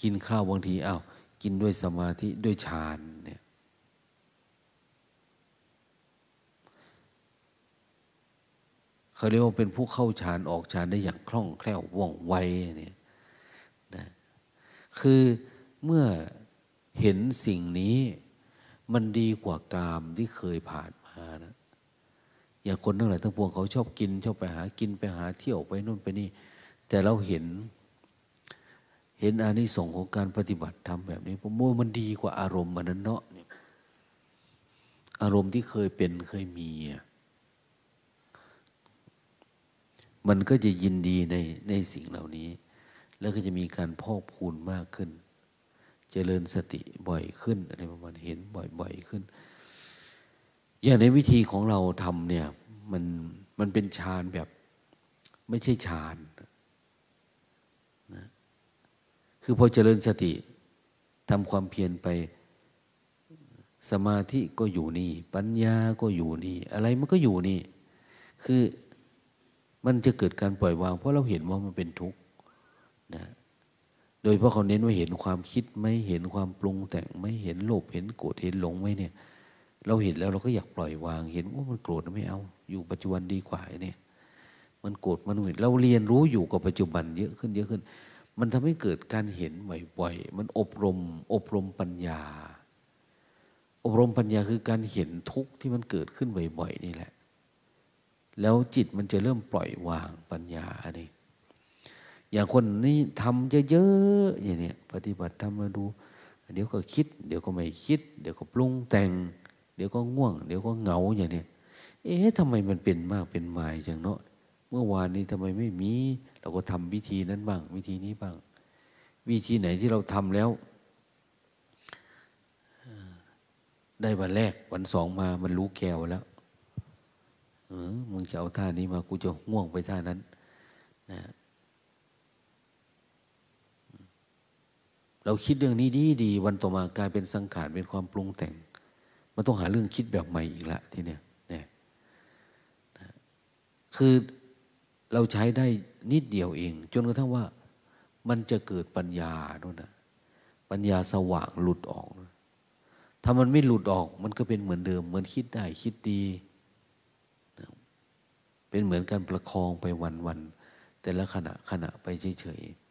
กินข้าวบางทีอา้าวกินด้วยสมาธิด้วยฌานเนี่ย เขาเรียกว่าเป็นผู้เข้าฌานออกฌานได้อย่างคล่องแคล่วว่องไวเนี่ยนะคือเมื่อเห็นสิ่งนี้มันดีกว่ากามที่เคยผ่านมานะอย่างคนทั้งหลายทั้งปวงเขาชอบกินชอบไปหากินไปหาเที่ยวไปนู่นไปนี่ แต่เราเห็น เห็นอานิสงส์ของการปฏิบัติทำแบบนี้ผมว่ามันดีกว่าอารมณ์มันนั้นเนาะอารมณ์ที่เคยเป็นเคยมี มันก็จะยินดีในในสิ่งเหล่านี้ แล้วก็จะมีการพอกพูนมากขึ้นจเจริญสติบ่อยขึ้นอะไรประมาณเห็นบ่อย ๆขึ้น อย่างในวิธีของเราทำเนี่ยมันมันเป็นฌานแบบไม่ใช่ฌานนะคือพอเจริญสติทำความเพียรไปสมาธิก็อยู่นี่ ปัญญาก็อยู่นี่ อะไรมันก็อยู่นี่ คือ มันจะเกิดการปล่อยวาง เพราะเราเห็นว่ามันเป็นทุกข์นะโดยเพราะเขาเน้นว่าเห็นความคิดไม่เห็นความปรุงแต่งไม่เห็นโลภเห็นโกรธเห็นหลงไหมเนี่ย เราเห็นแล้วเราก็อยากปล่อยวาง เห็นว่ามันโกรธไม่เอา อยู่ปัจจุบันดีกว่าเนี่ย มันโกรธมันเห็นเราเรียนรู้อยู่กับปัจจุบันเยอะขึ้นเยอะขึ้น มันทำให้เกิดการเห็นบ่อยๆมันอบรม อบรมปัญญา อบรมปัญญาคือการเห็นทุกข์ที่มันเกิดขึ้นบ่อยๆนี่แหละ แล้วจิตมันจะเริ่มปล่อยวางปัญญาอันนี้ อย่างคนนี้ทำเยอะๆอย่างนี้ปฏิบัติทำมาดู เดี๋ยวก็คิด เดี๋ยวก็ไม่คิด เดี๋ยวก็ปรุงแต่ง เดี๋ยวก็ง่วง เดี๋ยวก็เหงาอย่างนี้เอ๊ะทำไมมันเป็นมากเป็นมายอย่างเนาะเมื่อวานนี้ทำไมไม่มี เราก็ทำวิธีนั้นบ้าง วิธีนี้บ้าง วิธีไหนที่เราทำแล้ว ได้วันแรกวันสองมามันรู้แก้วแล้ว เออมึงจะเอาท่านี้มากูจะง่วงไปท่านั้นนะเราคิดเรื่องนี้ดีดีวันต่อมากลายเป็นสังขารเป็นความปรุงแต่ง มันต้องหาเรื่องคิดแบบใหม่อีกละทีเนี้ยเนี่ยคือเราใช้ได้นิดเดียวเอง จนกระทั่งว่า มันจะเกิดปัญญาโน่นนะปัญญาสว่างหลุดออก ถ้ามันไม่หลุดออก มันก็เป็นเหมือนเดิม เหมือนคิดได้ คิดดี เป็นเหมือนการประคองไปวันๆแต่ละขณะขณะไปเฉยๆ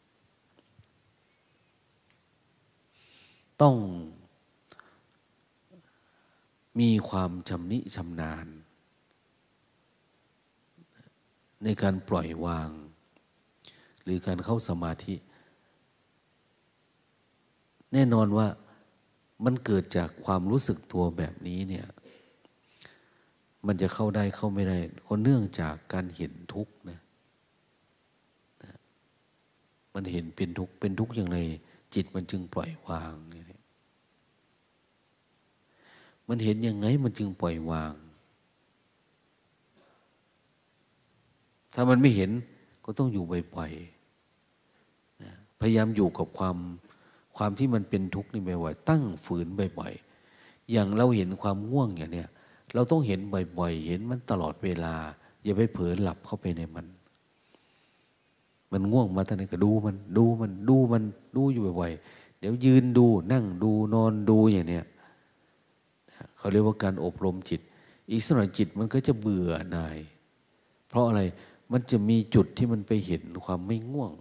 ต้องมีความชำนิชำนาญ ในการปล่อยวาง หรือการเข้าสมาธิ แน่นอนว่ามันเกิดจากความรู้สึกตัวแบบนี้เนี่ย มันจะเข้าได้เข้าไม่ได้ก็เนื่องจากการเห็นทุกข์นะมันเห็นเป็นทุกข์เป็นทุกข์อย่างไร จิตมันจึงปล่อยวาง มันเห็นยังไงมันจึงปล่อยวาง ถ้ามันไม่เห็นก็ต้องอยู่บ่อยๆพยายามอยู่กับความความที่มันเป็นทุกข์นี่บ่อยๆตั้งฝืนบ่อยๆอย่างเราเห็นความง่วงอย่างเนี้ย เราต้องเห็นบ่อยๆ เห็นมันตลอดเวลา อย่าไปเผลอหลับเข้าไปในมัน มันง่วงมาท่านก็ดูมัน ดูมันดูมันดูอยู่บ่อยๆ เดี๋ยวยืนดู นั่งดูนอนดูอย่างเนี้ยเขาเรียกว่าการอบรมจิต อีกสักหน่อยจิตมันก็จะเบื่อหน่าย เพราะอะไรมันจะมีจุดที่มันไปเห็นความไม่ง่วง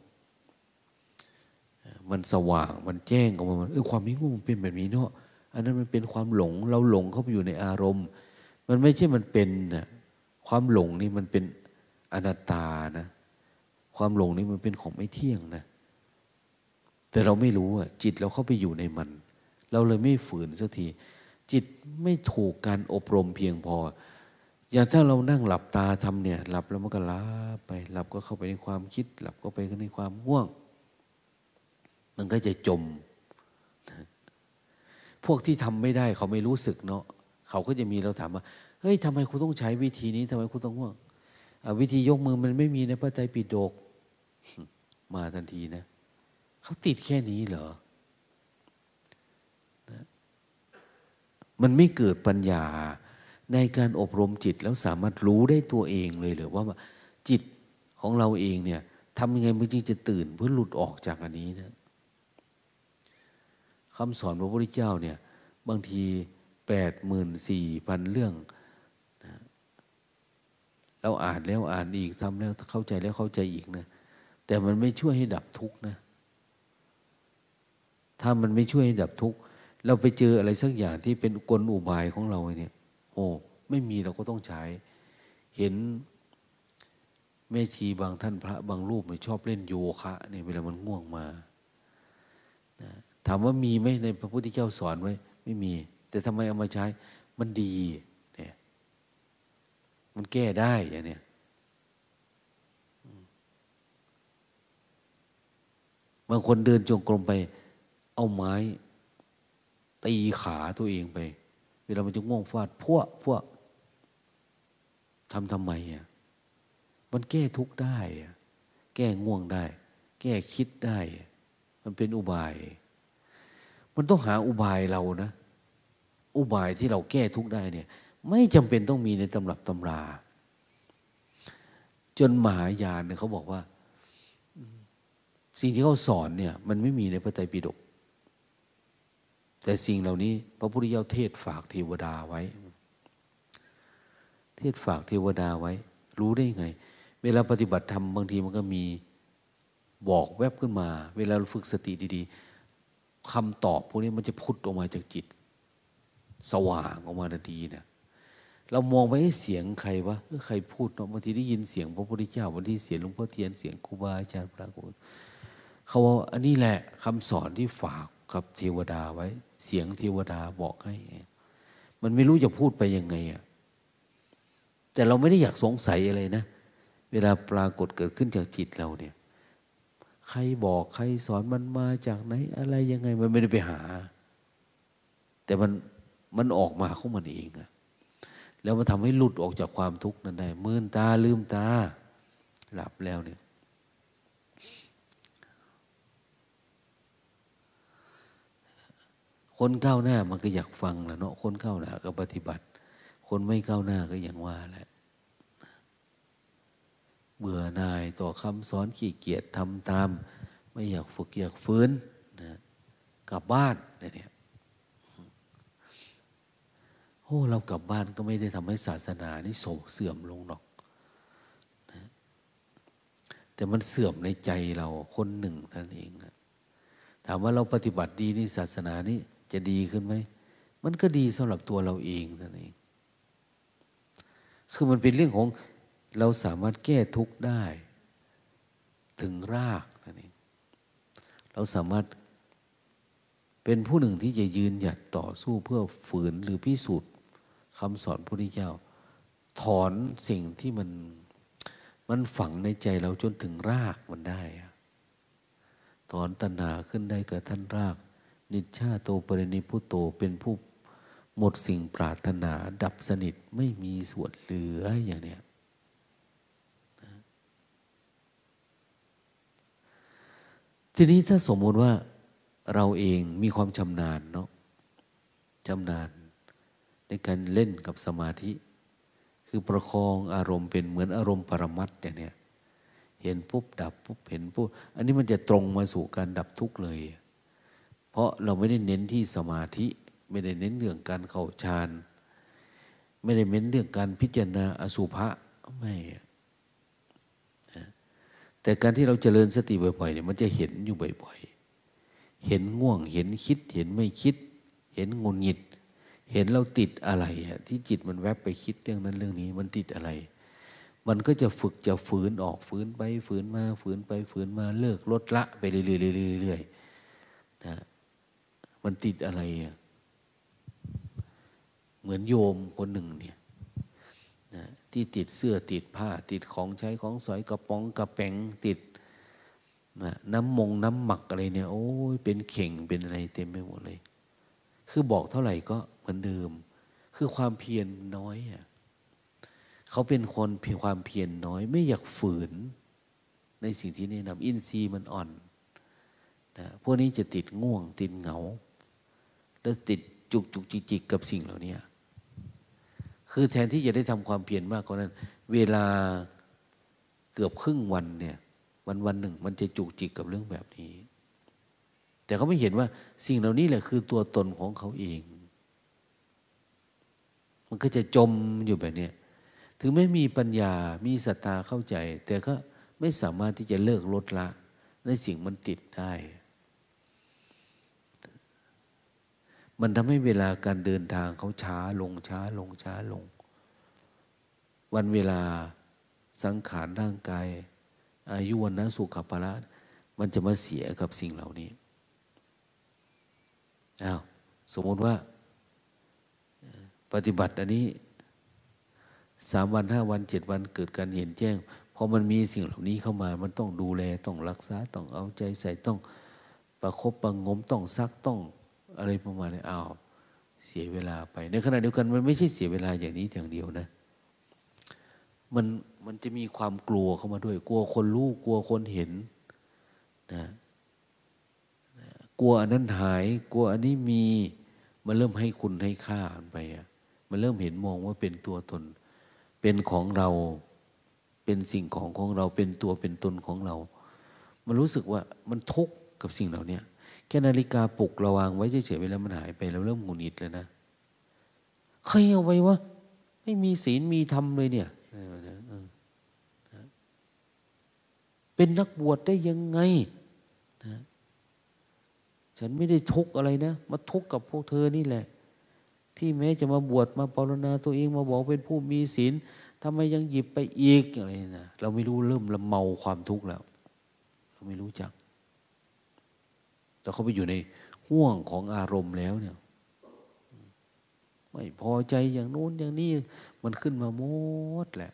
มันสว่างมันแจ้งออกมาเออความไม่ง่วงมันเป็นแบบนี้เนาะอันนั้นมันเป็นความหลง เราหลงเข้าไปอยู่ในอารมณ์ มันไม่ใช่มันเป็นนะความหลงนี่มันเป็นอนัตตานะ ความหลงนี่มันเป็นของไม่เที่ยงนะ แต่เราไม่รู้อะจิตเราเข้าไปอยู่ในมัน เราเลยไม่ฝืนสักที จิตไม่ถูกการอบรมเพียงพอ อย่างถ้าเรานั่งหลับตาทำเนี่ย หลับแล้วมันก็ลาไป หลับก็เข้าไปในความคิด หลับก็ไปในความง่วง มันก็จะจม พวกที่ทำไม่ได้เขาไม่รู้สึกเนาะ เขาก็จะมีเราถามว่าเฮ้ยทำไมคุณต้องใช้วิธีนี้ทำไมคุณต้องง่วงวิธียกมือมันไม่มีในพระไตรปิฎกมาทันทีนะเขาติดแค่นี้เหรอมันไม่เกิดปัญญาในการอบรมจิตแล้วสามารถรู้ได้ตัวเองเลยหรือว่าจิตของเราเองเนี่ยทำยังไงมันจึงจะตื่นเพื่อหลุดออกจากอันนี้นะคำสอนพระพุทธเจ้าเนี่ย บางที แปดหมื่นสี่พันเรื่องนะเราอ่านแล้วอ่านอีกทำแล้วเข้าใจแล้วเข้าใจอีกนะ แต่มันไม่ช่วยให้ดับทุกข์นะ ถ้ามันไม่ช่วยให้ดับทุกข์เราไปเจออะไรสักอย่างที่เป็นกลอุบายของเราเนี่ย โอ้ไม่มีเราก็ต้องใช้ เห็นแม่ชีบางท่านพระบางรูปไม่ชอบเล่นโยคะเนี่ยเวลามันง่วงมาถามว่ามีไหมในพระพุทธเจ้าสอนไว้ ไม่มี แต่ทำไมเอามาใช้ มันดีเนี่ยมันแก้ได้อย่างเนี้ยบางคนเดินจงกรมไป เอาไม้ตีขาตัวเองไป เวลามันจะง่วงฟาดพวกพวกทำทำไมอะมันแก้ทุกได้ แก้ง่วงได้ แก้คิดได้ มันเป็นอุบาย มันต้องหาอุบายเรานะ อุบายที่เราแก้ทุกได้เนี่ย ไม่จำเป็นต้องมีในตำรับตำรา จนมหายานเนี่ยเขาบอกว่า สิ่งที่เขาสอนเนี่ย มันไม่มีในพระไตรปิฎกแต่สิ่งเหล่านี้ พระพุทธเจ้าเทศฝากเทวดาไว้ เทศฝากเทวดาไว้ รู้ได้ไง เวลาปฏิบัติธรรมบางทีมันก็มีบอกแวบขึ้นมา เวลาเราฝึกสติดี ๆคำตอบพวกนี้มันจะพุทออกมาจากจิต สว่างออกมาทันทีเนะเรามองไปให้เสียงใครวะใครพูดเนาะบางทีได้ยินเสียงพระพุทธเจ้าบางทีเสียงหลวงพ่อเทียนเสียงครูบาอาจารย์พระคุณเขาว่าอันนี้แหละคำสอนที่ฝากกับเทวดาไว้ เสียงเทวดาบอกให้ มันไม่รู้จะพูดไปยังไงอะแต่เราไม่ได้อยากสงสัยอะไรนะ เวลาปรากฏเกิดขึ้นจากจิตเราเนี่ย ใครบอกใครสอนมันมาจากไหน อะไรยังไงมันไม่ได้ไปหา แต่มัน มันออกมาของมันเองอะแล้วมันทำให้หลุดออกจากความทุกข์นั้นได้มืนตาลืมตา หลับแล้วเนี่ยคนก้าวหน้ามันก็อยากฟังแหละเนาะคนก้าวหน้าก็ปฏิบัติ คนไม่ก้าวหน้าก็อย่างว่าแหละเบื่อหน่ายต่อคำสอนขี้เกียจทำตาม ไม่อยากฝึกอยากฟื้นนะกลับบ้านเนี่ย โอ้เรากลับบ้านก็ไม่ได้ทำให้ศาสนานี่โศกเสื่อมลงหรอกนะแต่มันเสื่อมในใจเราคนหนึ่งท่านเองถามว่าเราปฏิบัติดีนี่ศาสนานี้จะดีขึ้นไหมมันก็ดีสำหรับตัวเราเองท่านเอง คือมันเป็นเรื่องของเราสามารถแก้ทุกข์ได้ ถึงรากนั่นเอง เราสามารถเป็นผู้หนึ่งที่จะยืนหยัดต่อสู้เพื่อฝืนหรือพิสูจน์ คำสอนพระพุทธเจ้า ถอนสิ่งที่มันมันฝังในใจเราจนถึงรากมันได้ ถอนตัณหาขึ้นได้กับท่านราก นิชาโตปรินิพุโตเป็นผู้หมดสิ่งปรารถนาดับสนิทไม่มีส่วนเหลืออย่างเนี้ยทีนี้ถ้าสมมติว่าเราเองมีความชำนาญเนาะชำนาญ ในการเล่นกับสมาธิ คือประคองอารมณ์เป็นเหมือนอารมณ์ปรมัตอย่างเนี้ยเห็นปุ๊บดับปุ๊บเห็นปุ๊บอันนี้มันจะตรงมาสู่การดับทุกข์เลย เพราะเราไม่ได้เน้นที่สมาธิ ไม่ได้เน้นเรื่องการเข้าฌาน ไม่ได้เน้นเรื่องการพิจารณาอสุภะไม่แต่การที่เราเจริญสติบ่อยๆเนี่ยมันจะเห็นอยู่บ่อยๆ เห็นง่วงเห็นคิดเห็นไม่คิด เห็นงุนงิด เห็นเราติดอะไรอะที่จิตมันแวบไปคิดเรื่องนั้นเรื่องนี้ มันติดอะไร มันก็จะฝึกจะฝืนออกฝืนไปฝืนมาฝืนไปฝืนมาเลิกลดละไปเรื่อยๆนะมันติดอะไรอะเหมือนโยมคนหนึ่งเนี่ยที่ติดเสื้อติดผ้า ติดของใช้ของสอยกระป๋องกระแปงติดน้ำมงน้ำหมักอะไรเนี่ยโอ้ยเป็นเข่งเป็นอะไรเต็มไปหมดเลย คือบอกเท่าไหร่ก็ เหมือนเดิม คือความเพียรนน้อยอะเขาเป็นคนเพียงความเพียรนน้อย ไม่อยากฝืน ในสิ่งที่แนะนำอินทรีย์มันอ่อนนะพวกนี้จะติดง่วง ติดเหงา แล้วติดจุกจุกจิกจิกกับสิ่งเหล่านี้คือแทนที่จะได้ทำความเพียรมากกว่านั้น เวลาเกือบครึ่งวันเนี่ยวันวันหนึ่ง มันจะจุกจิกกับเรื่องแบบนี้ แต่เขาไม่เห็นว่าสิ่งเหล่านี้แหละคือตัวตนของเขาเอง มันก็จะจมอยู่แบบนี้ถึงไม่มีปัญญา มีศรัทธาเข้าใจ แต่ก็ไม่สามารถที่จะเลิกลดละ ในสิ่งมันติดได้ มันทำให้เวลาการเดินทางเขาช้าลงช้าลงช้าลง วันเวลาสังขารร่างกาย อายุวันนะสุขภาระมันจะมาเสียกับสิ่งเหล่านี้อ้าวสมมติว่า ปฏิบัติอันนี้สามวันห้าวันเจ็ดวันเกิดการเห็นแจ้งพอมันมีสิ่งเหล่านี้เข้ามา มันต้องดูแลต้องรักษาต้องเอาใจใส่ต้องประครบประงมต้องซักต้องอะไรประมาณนี้อ้าวเสียเวลาไป ในขณะเดียวกันมันไม่ใช่เสียเวลาอย่างนี้อย่างเดียวนะ มันมันจะมีความกลัวเข้ามาด้วย กลัวคนรู้กลัวคนเห็นนะกลัวอันนั้นหาย กลัวอันนี้มีมันเริ่มให้คุณให้ค่าไปอะ มันเริ่มเห็นมองว่าเป็นตัวตน เป็นของเราเป็นสิ่งของของเราเป็นตัวเป็นตนของเรา มันรู้สึกว่ามันทุกข์กับสิ่งเหล่านี้แค่นาฬิกาปลุกระวางไว้เฉยๆเวลามันหายไปเราเริ่มหงุดหงิดเลยนะใครเอาไว้วะไม่มีศีลมีธรรมเลยเนี่ยเป็นนักบวชได้ยังไงนะฉันไม่ได้ทุกข์อะไรนะ มาทุกข์กับพวกเธอนี่แหละ ที่แม้จะมาบวชมาปรนนาตัวเองมาบอกเป็นผู้มีศีลทำไมยังหยิบไปอีกอะไรนะเราไม่รู้เริ่มละเมาความทุกข์แล้ว เราไม่รู้จัก แต่เขาไปอยู่ในห่วงของอารมณ์แล้วเนี่ย ไม่พอใจอย่างโน้นอย่างนี้ มันขึ้นมาหมดแหละ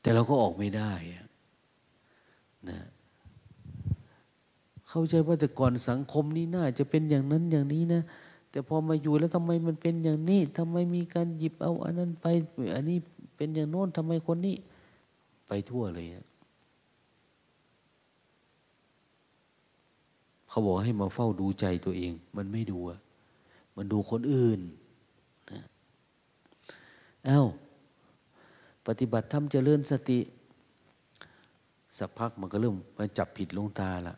แต่เราก็ออกไม่ได้นะเข้าใจว่าแต่ก่อนสังคมนี้น่าจะเป็นอย่างนั้นอย่างนี้นะ แต่พอมาอยู่แล้วทำไมมันเป็นอย่างนี้ทำไมมีการหยิบเอาอันนั้นไป อันนี้เป็นอย่างโน้นทำไมคนนี้ ไปทั่วเลยเขาบอกให้มาเฝ้าดูใจตัวเอง มันไม่ดูมันดูคนอื่นนะเอา้า ปฏิบัติทำเจริญสติ สักพักมันก็เริ่มมาจับผิดลงตาละ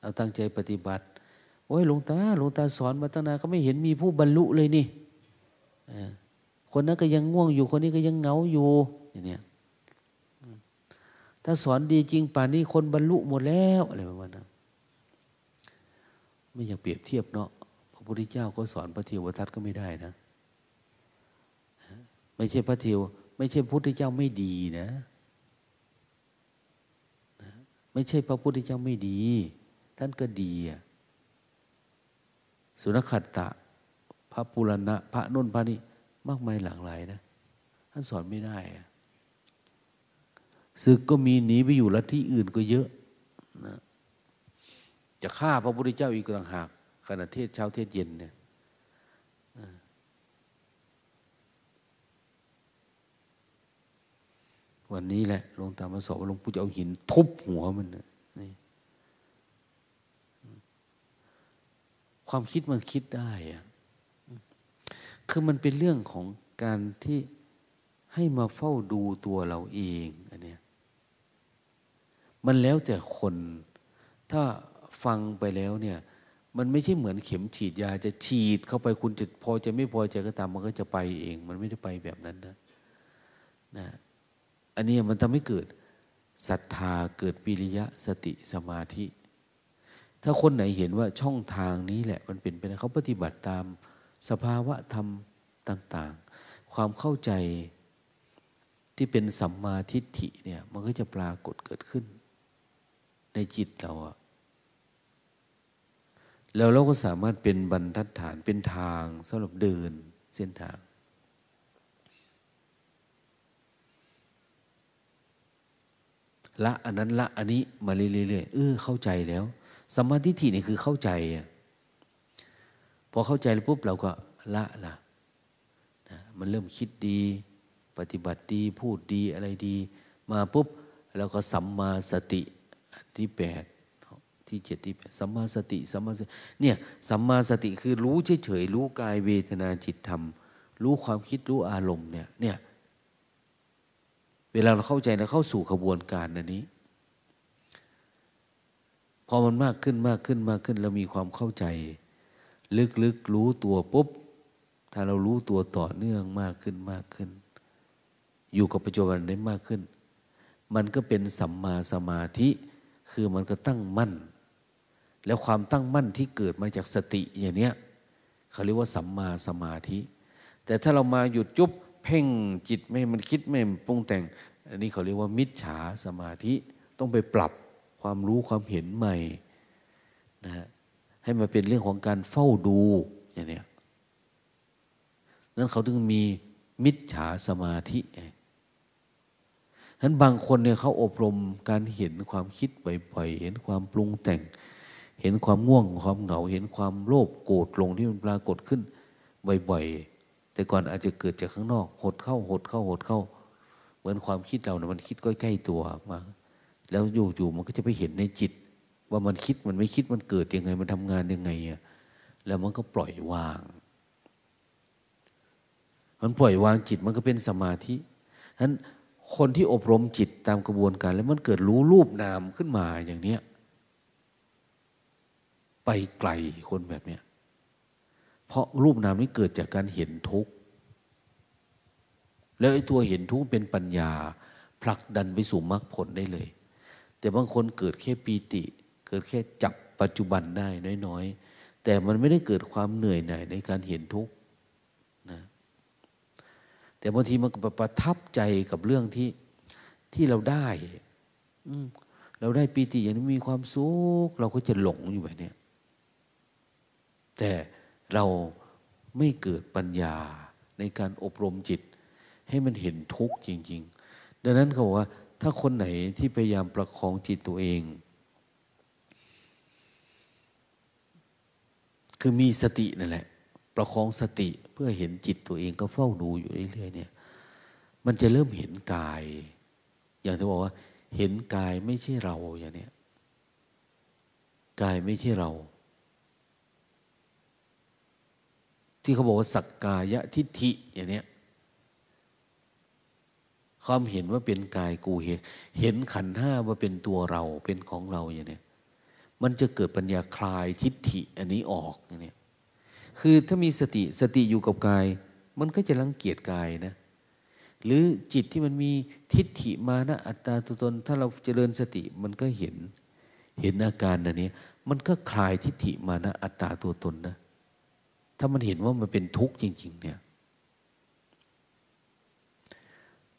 เอาตั้งใจปฏิบัติ โอ้ยหลวงตาหลวงตาสอนมาตั้งนานก็ไม่เห็นมีผู้บรรลุเลยนี่คนนั้นก็ยังง่วงอยู่ คนนี้ก็ยังเหงาอยู่อย่างนี้ถ้าสอนดีจริงป่านนี้คนบรรลุหมดแล้วอะไรประมาณนั้นไม่อยากเปรียบเทียบเนาะพระพุทธเจ้าก็สอนพระเทวทัตก็ไม่ได้นะ ไม่ใช่พระเทวไม่ใช่พระพุทธเจ้าไม่ดีนะไม่ใช่พระพุทธเจ้าไม่ดี ท่านก็ดีสุนขัตตะ พระปุรณะ พระนุ่นพระนี่มากมายหลากหลายนะ ท่านสอนไม่ได้ศึกก็มีหนีไปอยู่ลัทธิอื่นก็เยอะนะจะฆ่าพระพุทธเจ้าอีกต่างหากขณะเทศเช้าเทศเย็นเนี่ย วันนี้แหละลงตามมาสอบหลวงปู่จะเอาหินทุบหัวมันนี่ความคิดมันคิดได้อะคือมันเป็นเรื่องของการที่ให้มาเฝ้าดูตัวเราเองอันเนี้ยมันแล้วแต่คน ถ้าฟังไปแล้วเนี่ย มันไม่ใช่เหมือนเข็มฉีดยาจะฉีดเข้าไปคุณจะพอจะไม่พอใจก็ตามมันก็จะไปเอง มันไม่ได้ไปแบบนั้นนะนะ อันนี้มันทำให้เกิดศรัทธาเกิดปิริยะสติสมาธิ ถ้าคนไหนเห็นว่าช่องทางนี้แหละ มันเป็นไปได้เขาปฏิบัติตามสภาวะธรรมต่าง ๆ ความเข้าใจที่เป็นสัมมาทิฏฐิเนี่ย มันก็จะปรากฏเกิดขึ้น ในจิตเราอะแล้วเราก็สามารถเป็นบรรทัดฐานเป็นทางสำหรับเดินเส้นทาง ละอันนั้นละอันนี้มาเรื่อยๆเออเข้าใจแล้วสมาธิที่นี่คือเข้าใจพอเข้าใจแล้วปุ๊บเราก็ละละนะมันเริ่มคิดดี ปฏิบัติดีพูดดีอะไรดี มาปุ๊บเราก็สัมมาสติที่แปดที่เจ็ดที่แปดสัมมาสติสัมมาสติเนี่ยสัมมาสติคือรู้เฉยๆรู้กายเวทนาจิตธรรม รู้ความคิดรู้อารมณ์เนี่ยเนี่ย เวลาเราเข้าใจเราเข้าสู่ขบวนการอันนี้ พอมันมากขึ้นมากขึ้นมากขึ้นเรามีความเข้าใจ ลึกๆรู้ตัวปุ๊บ ถ้าเรารู้ตัวต่อเนื่องมากขึ้นมากขึ้น อยู่กับปัจจุบันได้มากขึ้น มันก็เป็นสัมมาสมาธิคือมันก็ตั้งมั่น แล้วความตั้งมั่นที่เกิดมาจากสติอย่างเนี้ยเขาเรียกว่าสัมมาสมาธิ แต่ถ้าเรามาหยุดจุบ เพ่งจิตไม่มันคิดไม่ปรุงแต่ง อันนี้เขาเรียกว่า มิจฉาสมาธิต้องไปปรับความรู้ความเห็นใหม่นะฮะให้มันเป็นเรื่องของการเฝ้าดูอย่างนี้นั้นเขาถึงมีมิจฉาสมาธิฉะนั้นบางคนเนี่ยเขาอบรมการเห็นความคิดบ่อยๆเห็นความปรุงแต่ง เห็นความง่วงความเหงา เห็นความโลภโกรธลงที่มันปรากฏขึ้นบ่อยๆ แต่ก่อนอาจจะเกิดจากข้างนอก หดเข้าหดเข้าหดเข้า เหมือนความคิดเราเนี่ยมันคิดใกล้ๆตัวมาแล้วอยู่ๆมันก็จะไปเห็นในจิต ว่ามันคิดมันไม่คิดมันเกิดยังไง มันทำงานยังไงอะแล้วมันก็ปล่อยวาง มันปล่อยวางจิตมันก็เป็นสมาธิฉะนั้นคนที่อบรมจิตตามกระบวนการ แล้วมันเกิดรู้รูปนามขึ้นมาอย่างเนี้ยไปไกลคนแบบเนี้ย เพราะรูปนามนี้เกิดจากการเห็นทุกข์ แล้วไอ้ตัวเห็นทุกข์เป็นปัญญาผลักดันไปสู่มรรคผลได้เลย แต่บางคนเกิดแค่ปีติ เกิดแค่จับปัจจุบันได้น้อยๆ แต่มันไม่ได้เกิดความเหนื่อยหน่ายในการเห็นทุกข์นะแต่บางทีมันก็ประทับใจกับเรื่องที่ที่เราได้เราได้ปีติอย่างนี้มีความสุขเราก็จะหลงอยู่แบบนี้แต่ เราไม่เกิดปัญญาในการอบรมจิต ให้มันเห็นทุกข์จริง ๆ ดังนั้นเขาบอกว่า ถ้าคนไหนที่พยายามประคองจิตตัวเอง คือมีสตินั่นแหละ ประคองสติเพื่อเห็นจิตตัวเองก็เฝ้าดูอยู่เรื่อยๆเนี่ย มันจะเริ่มเห็นกาย อย่างที่บอกว่า เห็นกายไม่ใช่เราอย่างเนี้ยกายไม่ใช่เรา ที่เขาบอกว่าสักกายะทิฏฐิอย่างเนี้ยความเห็นว่าเป็นกายกูเห็น เห็นขันห้าว่าเป็นตัวเราเป็นของเราอย่างนี้มันจะเกิดปัญญาคลายทิฏฐิอันนี้ออกอย่างนี้คือถ้ามีสติสติอยู่กับกาย มันก็จะรังเกียจกายนะหรือจิตที่มันมีทิฏฐิมานะอัตตาตัวตน ถ้าเราเจริญสติมันก็เห็น เห็นอาการอันนี้ มันก็คลายทิฏฐิมานะอัตตาตัวตนนะ ถ้ามันเห็นว่ามันเป็นทุกข์จริง ๆ เนี่ย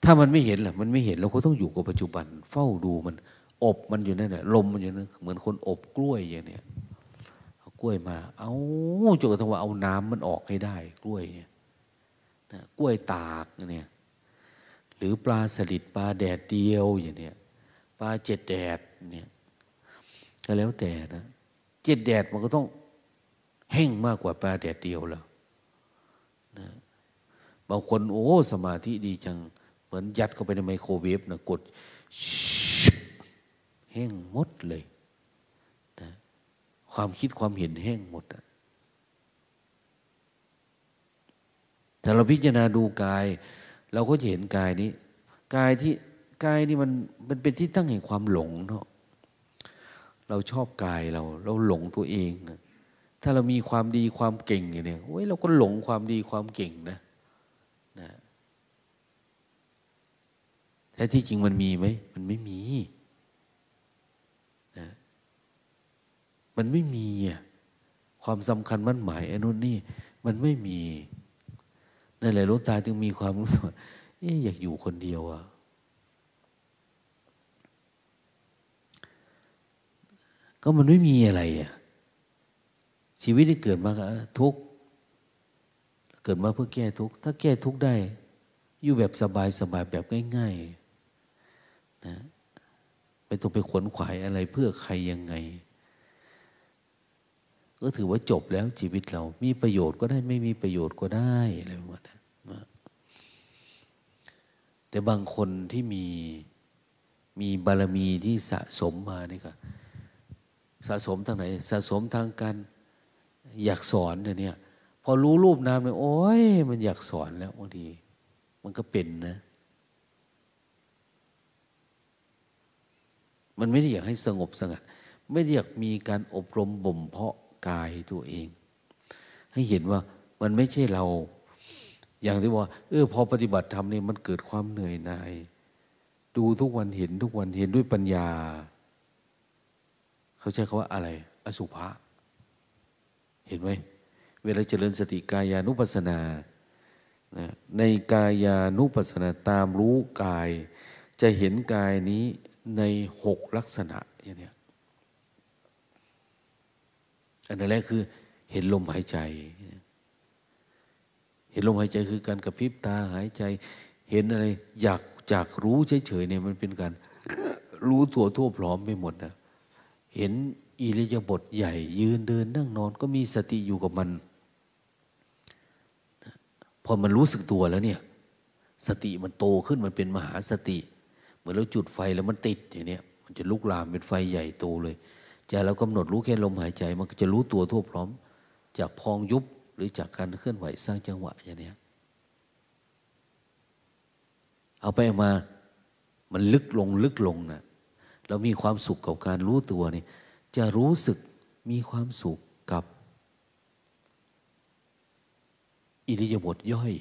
ถ้ามันไม่เห็นล่ะ มันไม่เห็นเราก็ต้องอยู่กับปัจจุบัน เฝ้าดูมัน อบมันอยู่นั่นแหละลมมันอยู่นั่นเหมือนคนอบกล้วยอย่างเนี้ยเอากล้วยมา เอาจนกระทั่งว่าเอาน้ำมันออกให้ได้ กล้วยเนี่ยนะกล้วยตากเนี่ยหรือปลาสลิดปลาแดดเดียวอย่างเนี้ยปลาเจ็ดแดดเนี่ยก็แล้วแต่นะเจ็ดแดดมันก็ต้อง แห้งมากกว่าปลาแดดเดียวแล้วนะบางคนโอ้สมาธิดีจัง เหมือนยัดเข้าไปในไมโครเวฟนะกดแห้งหมดเลยนะความคิดความเห็นแห้งหมดแต่เราพิจารณาดูกาย เราก็จะเห็นกายนี้ กายที่กายนี่มันมันเป็นที่ตั้งแห่งความหลงเนาะเราชอบกายเรา เราหลงตัวเอง ถ้าเรามีความดีความเก่งอย่างนี้โอ้ยเราก็หลงความดีความเก่งนะนะแท้ที่จริงมันมีไหมมันไม่มีนะมันไม่มีอะความสำคัญมั่นหมายไอ้นู่นนี่ มันไม่มีนั่นแหละลูกตาจึงมีความรู้สึกเอ๊อยากอยู่คนเดียวอะก็มันไม่มีอะไรอะ ชีวิตที่เกิดมาทุกเกิดมาเพื่อแก้ทุกถ้าแก้ทุกได้ อยู่แบบสบายสบายแบบง่ายๆนะไม่ต้องไปขวนขวายอะไรเพื่อใครยังไง ก็ถือว่าจบแล้วชีวิตเรา มีประโยชน์ก็ได้ไม่มีประโยชน์ก็ได้อะไรประมาณนั้นแต่บางคนที่มีมีบารมีที่สะสมมานี่ก็สะสมทางไหน สะสมทางการ อยากสอนเนี่ยวนี้พอรู้รูปนามเนี่ยโอ้ยมันอยากสอนแล้วบางทีมันก็เป็นนะ มันไม่ได้อยากให้สงบสงัด ไม่เรียากมีการอบรมบ่มเพาะกายตัวเอง ให้เห็นว่ามันไม่ใช่เรา อย่างที่ว่าเออพอปฏิบัติธรรมนี่มันเกิดความเหนื่อยหน่ายดูทุกวันเห็นทุกวันเห็นด้วยปัญญา เขาใช้คำว่าอะไร อสุภะ เห็นไหมเวลาเจริญสติกายานุปัสสนาในกายานุปัสสนาตามรู้กาย จะเห็นกายนี้ในหกลักษณะอย่างนี้อันแรกคือเห็นลมหายใจ เห็นลมหายใจคือการกระพริบตาหายใจ เห็นอะไรอยากจากรู้เฉยๆเนี่ยมันเป็นการรู้ตัวทั่วพร้อมไปหมดนะ เห็น อิริยาบถใหญ่ ยืนเดินนั่งนอนก็มีสติอยู่กับมัน พอมันรู้สึกตัวแล้วเนี่ย สติมันโตขึ้นมันเป็นมหาสติ เหมือนเราจุดไฟแล้วมันติดอย่างเนี้ยมันจะลุกลามเป็นไฟใหญ่โตเลยใจเรากำหนดรู้แค่ลมหายใจ มันก็จะรู้ตัวทั่วพร้อม จากพองยุบหรือจากการเคลื่อนไหวสร้างจังหวะอย่างเนี้ยเอาไปมามันลึกลงลึกลงนะเรามีความสุขกับการรู้ตัวนี่ จะรู้สึกมีความสุขกับ อิริยาบถย่อย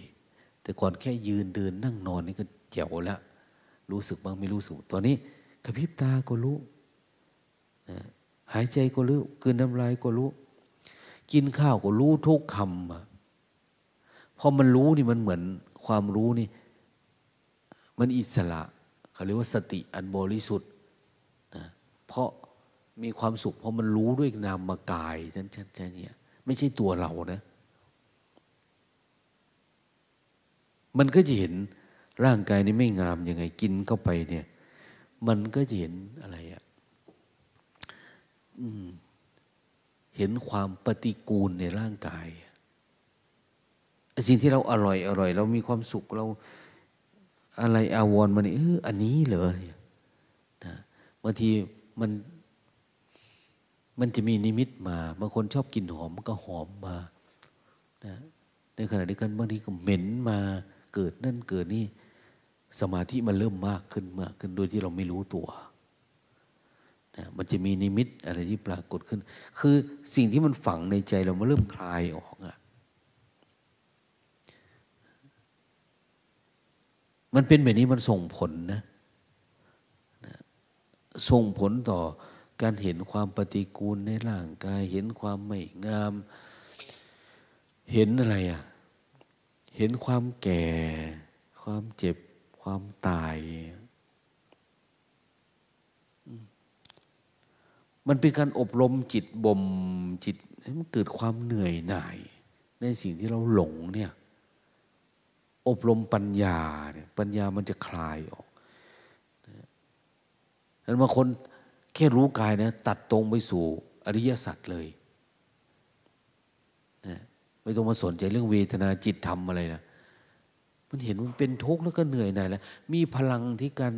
แต่ก่อนแค่ยืนเดินนั่งนอนนี่ก็เจ๋วแล้ว รู้สึกบ้างไม่รู้สึก ตอนนี้กระพริบตาก็รู้นะหายใจก็รู้กินน้ำลายก็รู้ กินข้าวก็รู้ทุกคำพอมันรู้นี่มันเหมือนความรู้นี่ มันอิสระเขาเรียกว่าสติอันบริสุทธิ์นะเพราะ มีความสุขเพราะมันรู้ด้วยนามกายฉันฉันเนี่ยไม่ใช่ตัวเรานะ มันก็จะเห็นร่างกายนี้ไม่งามยังไงกินเข้าไปเนี่ย มันก็จะเห็นอะไรอะเห็นความปฏิกูลในร่างกายสิ่งที่เราอร่อยอร่อย เรามีความสุขเราอะไรอาวรมันเอออันนี้เหรอนะบางทีมัน มันจะมีนิมิตมาบางคนชอบกินหอมมันก็หอมมานะในขณะเดียวกันบางทีก็เหม็นมาเกิดนั่นเกิดนี่สมาธิมันเริ่มมากขึ้นมากขึ้นโดยที่เราไม่รู้ตัวนะมันจะมีนิมิตอะไรที่ปรากฏขึ้น คือสิ่งที่มันฝังในใจเรามันเริ่มคลายออกอะมันเป็นแบบนี้มันส่งผลนะ ส่งผลต่อ การเห็นความปฏิกูลในร่างกาย เห็นความไม่งาม เห็นอะไรอะ่ะ เห็นความแก่ ความเจ็บ ความตาย มันเป็นการอบรมจิตบ่มจิตให้มันเกิดความเหนื่อยหน่าย ในสิ่งที่เราหลงเนี่ย อบรมปัญญาเนี่ย ปัญญามันจะคลายออกนั้นบางคน แค่รู้กายนะ ตัดตรงไปสู่อริยสัจเลยนะไม่ต้องมาสนใจเรื่องเวทนาจิตธรรมอะไรนะมันเห็นมันเป็นทุกข์แล้วก็เหนื่อยหน่ายแล้วมีพลังที่การ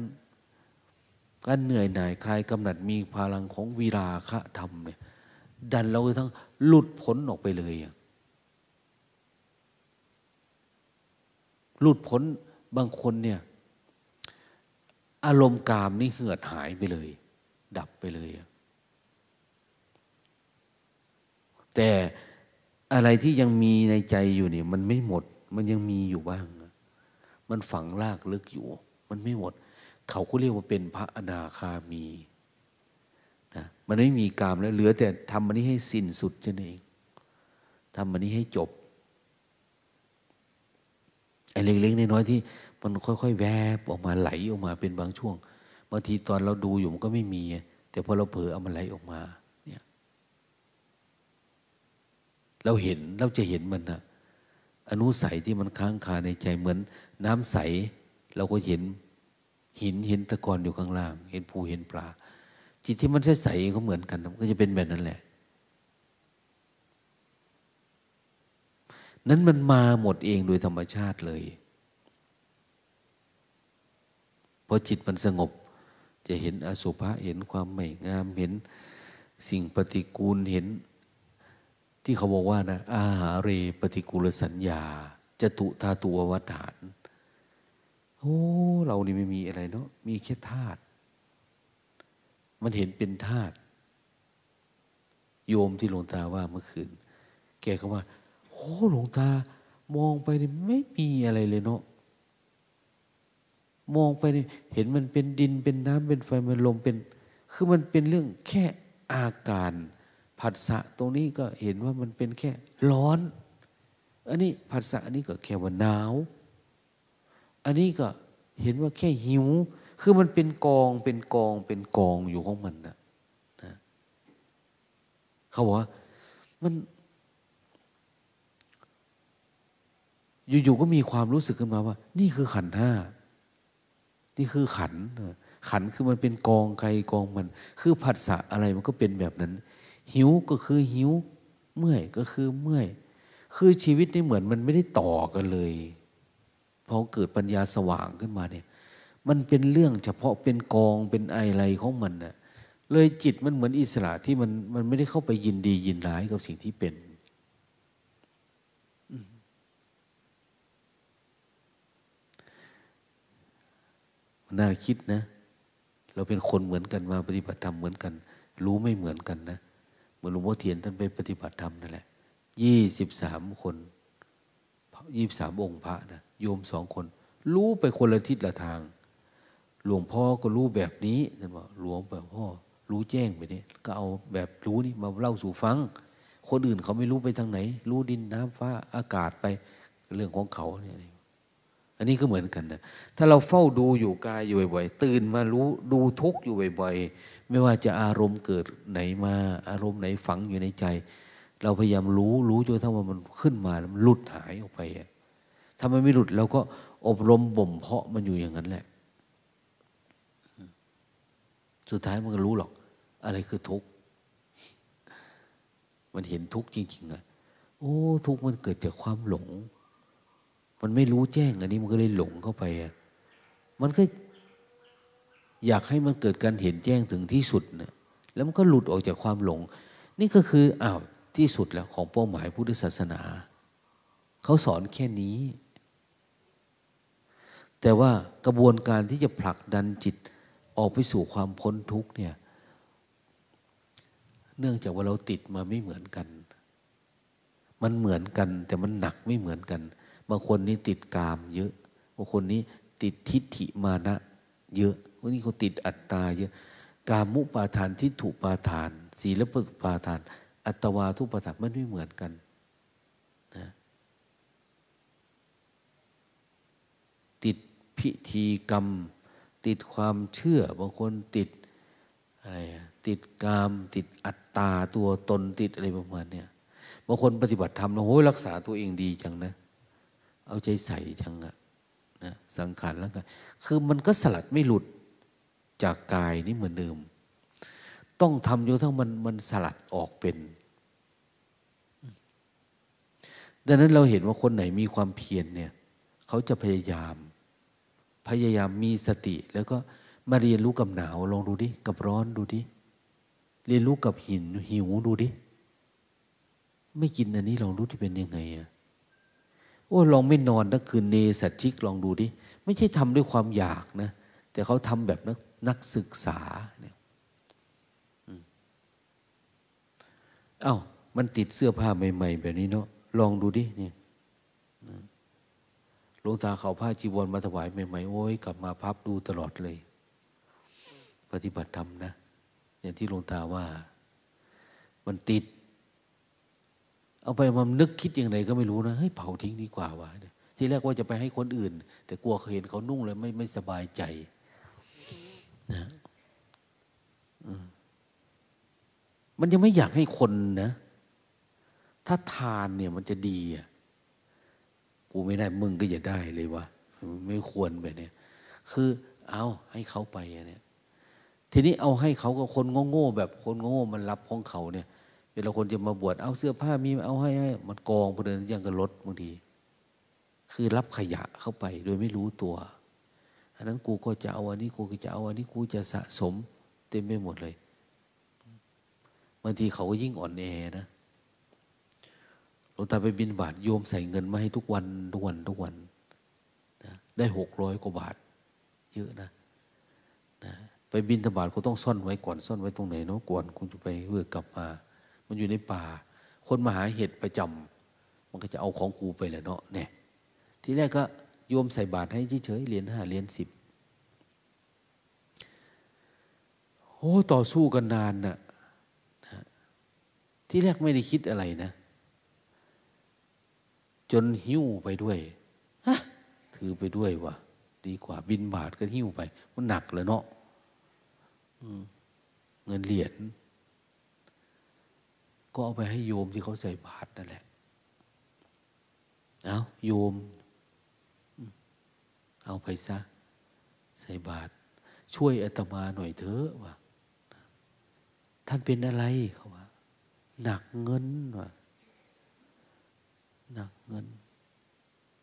การเหนื่อยหน่ายคลายกำหนัดมีพลังของวีราคะธรรมเนี่ยดันเราทั้งหลุดพ้นออกไปเลยหลุดพ้นบางคนเนี่ย อารมณ์กามนี่เหือดหายไปเลย ดับไปเลย แต่อะไรที่ยังมีในใจอยู่เนี่ยมันไม่หมด มันยังมีอยู่บ้าง มันฝังลากลึกอยู่ มันไม่หมด เขาก็เรียกว่าเป็นพระอนาคามีนะมันไม่มีกามแล้ว เหลือแต่ทำมันนี้ให้สิ้นสุดนั่นเองทำมันนี้ให้จบไอ้เล็กๆน้อยๆที่มันค่อยๆ แวบออกมาไหลออกมาเป็นบางช่วง บางทีตอนเราดูอยู่มันก็ไม่มี แต่พอเราเผลอเอามันไหลออกมา เนี่ย เราเห็นเราจะเห็นมันนะอนุสัยที่มันค้างคาในใจเหมือน น้ำใส เราก็เห็นหินเห็นตะกอนอยู่ข้างล่าง เห็นภูเห็นปลา จิตที่มันใสๆก็เหมือนกันก็จะเป็นแบบนั้นแหละ นั้นมันมาหมดเองโดยธรรมชาติเลยพอจิตมันสงบ จะเห็นอสุภะเห็นความไม่งามเห็นสิ่งปฏิกูลเห็น ที่เขาบอกว่านะอาหาเรปฏิกูลสัญญาจตุธาตุววัฏฐานโอ้เรานี่ไม่มีอะไรเนาะมีแค่ธาตุมันเห็นเป็นธาตุโยมที่หลวงตาว่าเมื่อคืน แกก็ว่าโอ้หลวงตามองไปนี่ไม่มีอะไรเลยเนาะ มองไปเห็นมันเป็นดินเป็นน้ำเป็นไฟเป็นลมเป็น คือมันเป็นเรื่องแค่อาการ ผัสสะตรงนี้ก็เห็นว่ามันเป็นแค่ร้อน อันนี้ผัสสะอันนี้ก็แค่ว่าหนาว อันนี้ก็เห็นว่าแค่หิว คือมันเป็นกองเป็นกองเป็นกองอยู่ของมันนะนะเขาบอกว่ามัน อยู่ๆก็มีความรู้สึกขึ้นมาว่า นี่คือขันห้า นี่คือขัน ขันคือมันเป็นกองใครกองมัน คือผัสสะอะไรมันก็เป็นแบบนั้น หิวก็คือหิว เมื่อยก็คือเมื่อย คือชีวิตนี่เหมือนมันไม่ได้ต่อกันเลยพอเกิดปัญญาสว่างขึ้นมาเนี่ย มันเป็นเรื่องเฉพาะเป็นกองเป็นอะไรของมันน่ะเลยจิตมันเหมือนอิสระที่มันมันไม่ได้เข้าไปยินดียินร้ายกับสิ่งที่เป็น น่าคิดนะ เราเป็นคนเหมือนกันมาปฏิบัติธรรมเหมือนกัน รู้ไม่เหมือนกันนะเหมือนหลวงพ่อเทียนท่านไปปฏิบัติธรรมนั่นแหละยี่สิบสามคนยี่สิบสามองค์พระนะโยมสองคน รู้ไปคนละทิศละทาง หลวงพ่อก็รู้แบบนี้ท่านบอกหลวงแบบพ่อรู้แจ้งไปนี่ก็เอาแบบรู้นี่มาเล่าสู่ฟัง คนอื่นเขาไม่รู้ไปทางไหน รู้ดินน้ำฟ้าอากาศไปเรื่องของเขาเนี่ย อันนี้ก็เหมือนกันนะถ้าเราเฝ้าดูอยู่กายอยู่บ่อยๆตื่นมารู้ดูทุกอยู่บ่อยๆไม่ว่าจะอารมณ์เกิดไหนมา อารมณ์ไหนฝังอยู่ในใจ เราพยายามรู้รู้จนทั้งว่ามันขึ้นมาแล้วมันหลุดหายออกไปถ้ามันไม่หลุดเราก็อบรมบ่มเพาะมันอยู่อย่างนั้นแหละ สุดท้ายมันก็รู้หรอก อะไรคือทุกข์มันเห็นทุกข์จริงๆอะโอ้ ทุกข์มันเกิดจากความหลง มันไม่รู้แจ้งอันนี้มันก็เลยหลงเข้าไปอะมันก็อยากให้มันเกิดการเห็นแจ้งถึงที่สุดนะแล้วมันก็หลุดออกจากความหลง นี่ก็คืออ้าวที่สุดแล้วของเป้าหมายพุทธศาสนา เขาสอนแค่นี้ แต่ว่ากระบวนการที่จะผลักดันจิตออกไปสู่ความพ้นทุกข์เนี่ยเนื่องจากว่าเราติดมาไม่เหมือนกัน มันเหมือนกันแต่มันหนักไม่เหมือนกัน บางคนนี่ติดกามเยอะ บางคนนี้ติดทิฏฐิมานะ เยอะบางทีเขาติดอัตตาเยอะ กามุปาทานทิฏฐุปาทาน ศีลปาทาน อัตวาทุปาทานมันไม่เหมือนกันนะติดพิธีกรรม ติดความเชื่อ บางคนติดอะไรติดกาม ติดอัตตาตัวตนติดอะไรประมาณเนี้ยบางคนปฏิบัติธรรมแล้วโอ้ยรักษาตัวเองดีจังนะ เอาใจใส่จังอะนะสังขารแล้วกันคือมันก็สลัดไม่หลุดจากกายนี่เหมือนเดิม ต้องทำจนทั้งมันมันสลัดออกเป็น ดังนั้นเราเห็นว่าคนไหนมีความเพียรเนี่ย เขาจะพยายาม พยายามมีสติ แล้วก็มาเรียนรู้กับหนาวลองดูดิ กับร้อนดูดิ เรียนรู้กับหินหิวดูดิ ไม่กินอันนี้ลองรู้ที่เป็นยังไงอะ โอ้ลองไม่นอนนักคืนเนสัชิกลองดูดิ ไม่ใช่ทำด้วยความอยากนะ แต่เขาทำแบบนักนักศึกษาเนี่ยเอา้า มันติดเสื้อผ้าใหม่ๆ แบบนี้เนาะลองดูดิเนี่ยหลวงตาเขาผ้าจีวรมาถวายใหม่ๆโอ้ยกลับมาพับดูตลอดเลย ปฏิบัติธรรมนะ อย่างที่หลวงตาว่า มันติด เอาไปมันนึกคิดอย่างไรก็ไม่รู้นะเฮ้ยเผาทิ้งดีกว่าวะที่แรกว่าจะไปให้คนอื่น แต่กลัวเขาเห็นเขานุ่งเลยไม่ไม่สบายใจนะมันยังไม่อยากให้คนนะ ถ้าทานเนี่ยมันจะดีอะกูไม่ได้มึงก็อย่าได้เลยวะไม่ควรแบบนี้คือเอาให้เขาไปเนี่ย ทีนี้เอาให้เขากับคนโง่ๆแบบคนโง่มันรับของเขาเนี่ย เวลาคนจะมาบวชเอาเสื้อผ้ามีเอาให้ให้มันกองพอเดินยังกับรถบางที คือรับขยะเข้าไปโดยไม่รู้ตัวอันนั้นกูก็จะเอาอันนี้กูก็จะเอาอันนี้กูจะสะสม เต็มไปหมดเลยบางทีเขาก็ยิ่งอ่อนแอนะหลวงตาไปบินบาทโยมใส่เงินมาให้ทุกวันทุกวันทุกวันนะได้หกร้อยกว่าบาท เยอะนะนะ ไปบินธบาตก็ต้องซ่อนไว้ก่อนซ่อนไว้ตรงไหนเนาะก่อนคุณจะไปเพื่อกลับมา มันอยู่ในป่า คนมาหาเห็ดประจำมันก็จะเอาของกูไปแหละเนาะเนี่ยทีแรกก็โยมใส่บาตรให้เฉยๆเหรียญห้าเหรียญสิบโอ้ต่อสู้กันนานนะ่ะที่แรกไม่ได้คิดอะไรนะ จนหิ้วไปด้วยฮะถือไปด้วยวะดีกว่าบินบาทก็หิ้วไป มันหนักเลยเนาะเงินเหรียญ ก็เอาไปให้โยมที่เขาใส่บาตรนั่นแหละ เอาโยม เอาไปซะ ใส่บาตรช่วยอาตมาหน่อยเถอะวะท่านเป็นอะไรเขาว่า หนักเงินวะหนักเงิน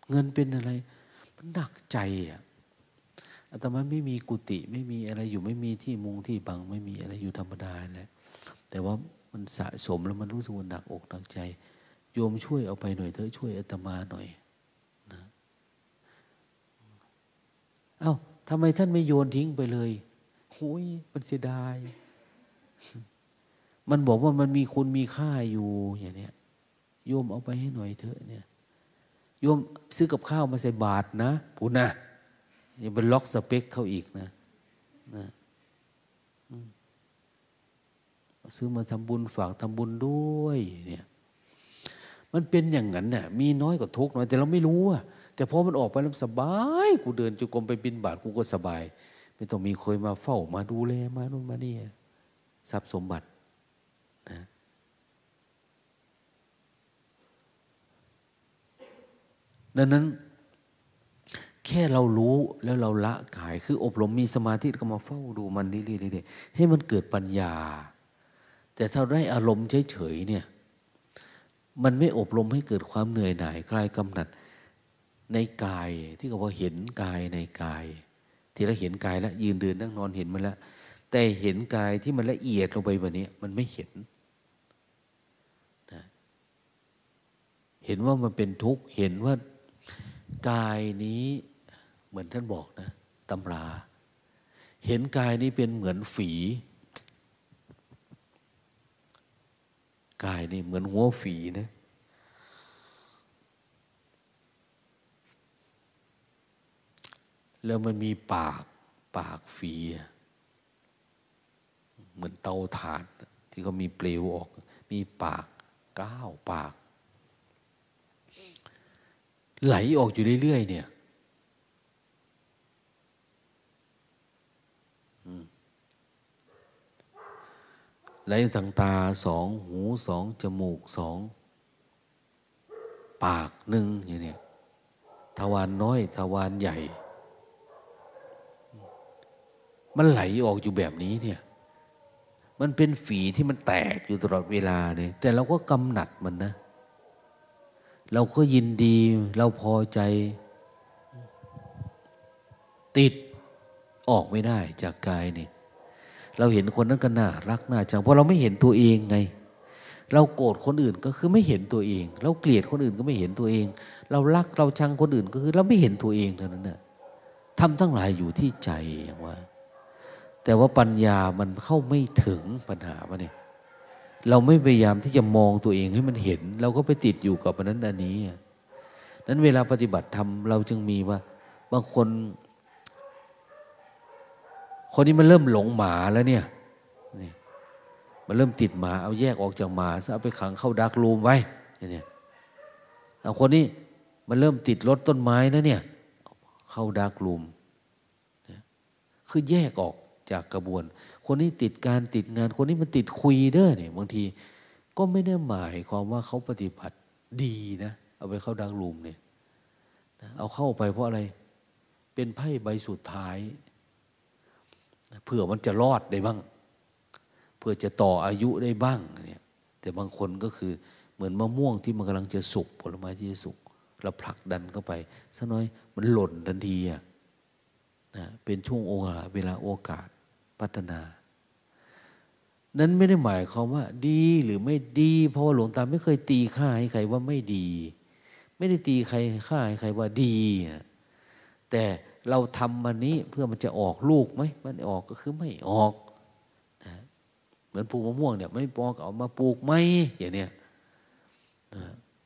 เงินเป็นอะไร มันหนักใจอะอาตมาไม่มีกุฏิไม่มีอะไรอยู่ไม่มีที่มุงที่บังไม่มีอะไรอยู่ธรรมดาแหละแต่ว่า มันสะสมแล้วมันรู้สึกว่าหนักอกหนักใจ โยมช่วยเอาไปหน่อยเถอะช่วยอาตมาหน่อยนะเอา้าทำไมท่านไม่โยนทิ้งไปเลยโอ้ยมันเสียดาย มันบอกว่ามันมีคุณมีค่าอยู่อย่างเนี้ยโยมเอาไปให้หน่อยเถอะเนี่ยโยมซื้อกับข้าวมาใส่บาทนะพูนะอย่าไปล็อกสเปคเขาอีกนะนะ ซื้อมาทำบุญฝากทำบุญด้วยเนี่ยมันเป็นอย่างนั้นน่ะมีน้อยกว่าทุกน้อยแต่เราไม่รู้อะแต่พอมันออกไปแล้วสบาย กูเดินจุกรมไปบินบาทกูก็สบาย ไม่ต้องมีคอยมาเฝ้ามาดูแลมาโน่นมานี่ทรัพย์สมบัตินะดังนั้น แค่เรารู้แล้วเราละกาย คืออบรมมีสมาธิก็มาเฝ้าดูมันเรื่อยๆให้มันเกิดปัญญา แต่ถ้าได้อารมณ์เฉยๆเนี่ย มันไม่อบรมให้เกิดความเหนื่อยหน่ายคลายกำหนัดในกายที่เขาว่าเห็นกายในกาย ที่เราเห็นกายแล้วยืนเดินนั่งนอนเห็นมันแล้วแต่เห็นกายที่มันละเอียดลงไปแบบนี้ มันไม่เห็นนะเห็นว่ามันเป็นทุกข์เห็นว่ากายนี้เหมือนท่านบอกนะตำรา เห็นกายนี้เป็นเหมือนฝี กายนี่เหมือนหัวฝีนะแล้วมันมีปากปากฝี เหมือนเตาถ่าน ที่เขามีเปลวออก มีปากก้าวปาก ไหลออกอยู่เรื่อยๆเนี่ย ไหลทางตาสองหูสองจมูกสองปากหนึ่งอย่างนี้ทวารนน้อยทวารใหญ่ มันไหลออกอยู่แบบนี้เนี่ย มันเป็นฝีที่มันแตกอยู่ตลอดเวลาเนี่ย แต่เราก็กำหนัดมันนะ เราก็ยินดี เราพอใจ ติดออกไม่ได้จากกายนี่ เราเห็นคนนั้นก็น่ารักน่าจังเพราะเราไม่เห็นตัวเองไง เราโกรธคนอื่นก็คือไม่เห็นตัวเอง เราเกลียดคนอื่นก็ไม่เห็นตัวเอง เรารักเราชังคนอื่นก็คือ เราไม่เห็นตัวเองเท่านั้นน่ะทำทั้งหลายอยู่ที่ใจว่า แต่ว่าปัญญามันเข้าไม่ถึงปัญหาวะเนี่ยเราไม่พยายามที่จะมองตัวเองให้มันเห็น เราก็ไปติดอยู่กับอันนั้นอันนี้นั้นเวลาปฏิบัติธรรมเราจึงมีว่า บางคน คนนี้มันเริ่มหลงหมาแล้วเนี่ยนี่มันเริ่มติดหมา เอาแยกออกจากหมาซะเอาไปขังเข้าดักรูมไว้เนี่ยเอาคนนี้มันเริ่มติดรถต้นไม้นะเนี่ย เข้าดักรูมคือแยกออกจากกระบวน คนนี้ติดการติดงาน คนนี้มันติดคุยเด้อเนี่ยบางทีก็ไม่ได้หมายความว่าเขาปฏิบัติดีนะ เอาไปเข้าดักรูมเนี่ยเอาเข้าไปเพราะอะไร เป็นไพ่ใบสุดท้าย เพื่อมันจะรอดได้บ้าง เพื่อจะต่ออายุได้บ้างเนี่ยแต่บางคนก็คือเหมือนมะม่วงที่มันกำลังจะสุกผลไม้ที่จะสุกเราผลักดันเข้าไปสักน้อยมันหล่นทันทีอะนะเป็นช่วงโอกาสเวลาโอกาสพัฒนา นั้นไม่ได้หมายความว่า ดีหรือไม่ดี เพราะว่าหลวงตาไม่เคยตีค่าให้ใครว่าไม่ดี ไม่ได้ตีใครค่าให้ใครว่าดี แต่ เราทำมันนี้เพื่อมันจะออกลูกไหมมันออกก็คือไม่ออกนะเหมือนปลูกมะม่วงเนี่ยไม่พอกเอามาปลูกไหมอย่างเนี้ย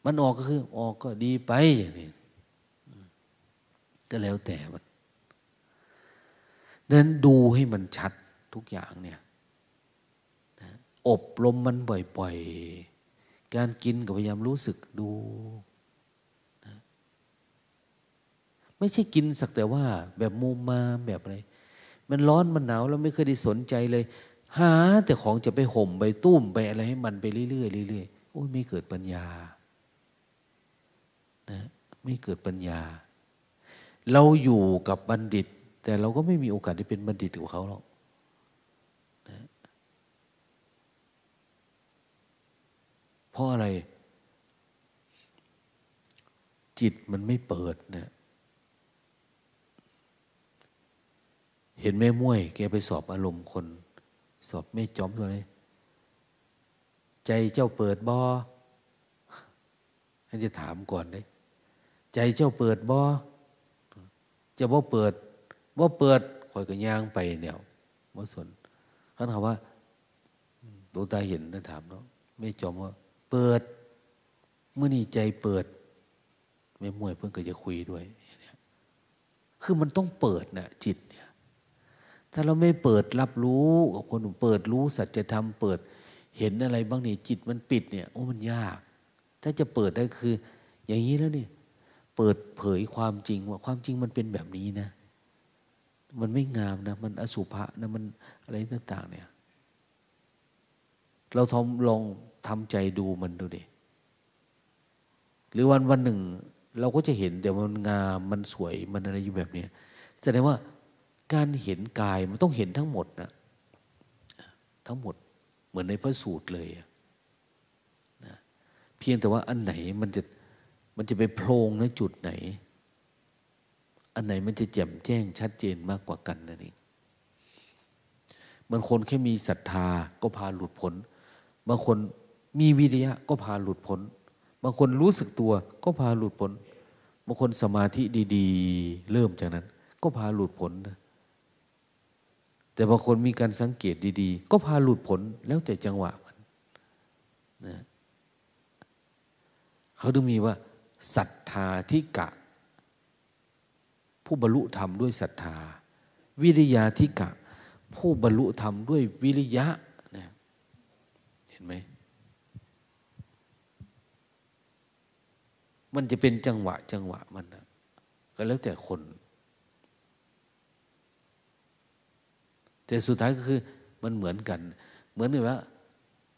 มันออกก็คือออกก็ดีไปอย่างนี้ก็แล้วแต่มันนั้นดูให้มันชัดทุกอย่างเนี่ยอบรมมันบ่อย ๆ การกินก็พยายามรู้สึกดูนะ ไม่ใช่กินสักแต่ว่า แบบมูมาแบบอะไร มันร้อนมันหนาวแล้วไม่เคยได้สนใจเลย หาแต่ของจะไปห่มไปตุ้มไปอะไรให้มันไปเรื่อยๆเรื่อยๆโอ้ยไม่เกิดปัญญานะไม่เกิดปัญญา เราอยู่กับบัณฑิต แต่เราก็ไม่มีโอกาสได้เป็นบัณฑิตกับเขาหรอกเพราะอะไร จิตมันไม่เปิดเนี่ย เห็นแม่ม้วย แกไปสอบอารมณ์คน สอบแม่จอมตัวนี้ใจเจ้าเปิดบอให้จะถามก่อนเลยใจเจ้าเปิดบอจะบ่เปิดบ่เปิดคอยกระย่างไปเนี่ยบ่สนเขาถามว่าดวงตาเห็นนะถามเนาะไม่จอมว่า เปิดเมื่อนี่ใจเปิดไม่มวยเพิ่งก็จะคุยด้วยคือมันต้องเปิดนะจิตเนี่ย ถ้าเราไม่เปิดรับรู้กับคนเปิดรู้สัจธรรมเปิดเห็นอะไรบ้างนี่จิตมันปิดเนี่ยโอ้มันยาก ถ้าจะเปิดได้คือ อย่างนี้แล้วเนี่ยเปิดเผยความจริงว่าความจริงมันเป็นแบบนี้นะ มันไม่งามนะ มันอสุภะนะมันอะไรต่าง ๆ เนี่ย เราทำลองทำใจดูมันดูดิหรือวันวันหนึ่ง เราก็จะเห็นแต่มันงามมันสวยมันอะไรอยู่แบบนี้แสดงว่า การเห็นกายมันต้องเห็นทั้งหมดนะทั้งหมดเหมือนในพระสูตรเลยนะเพียงแต่ว่าอันไหนมันจะมันจะไปโพลงในจุดไหน อันไหนมันจะแจ่มแจ้งชัดเจนมากกว่ากันนั่นเองมันคนแค่มีศรัทธาก็พาหลุดพ้นบางคนมีวิริยะก็พาหลุดพ้นบางคนรู้สึกตัวก็พาหลุดพ้นบางคนสมาธิดี ๆ เริ่มจากนั้น ก็พาหลุดพ้นนะ แต่บางคนมีการสังเกตดีๆ ก็พาหลุดพ้นแล้วแต่จังหวะมันนะเขาถึงมีว่าศรัทธาทิกะ ผู้บรรลุธรรมด้วยศรัทธา วิริยาทิกะ ผู้บรรลุธรรมด้วยวิริยะเนี่ยเห็นไหมมันจะเป็นจังหวะจังหวะมันนะก็แล้วแต่คน แต่สุดท้ายก็คือมันเหมือนกัน เหมือนกับว่า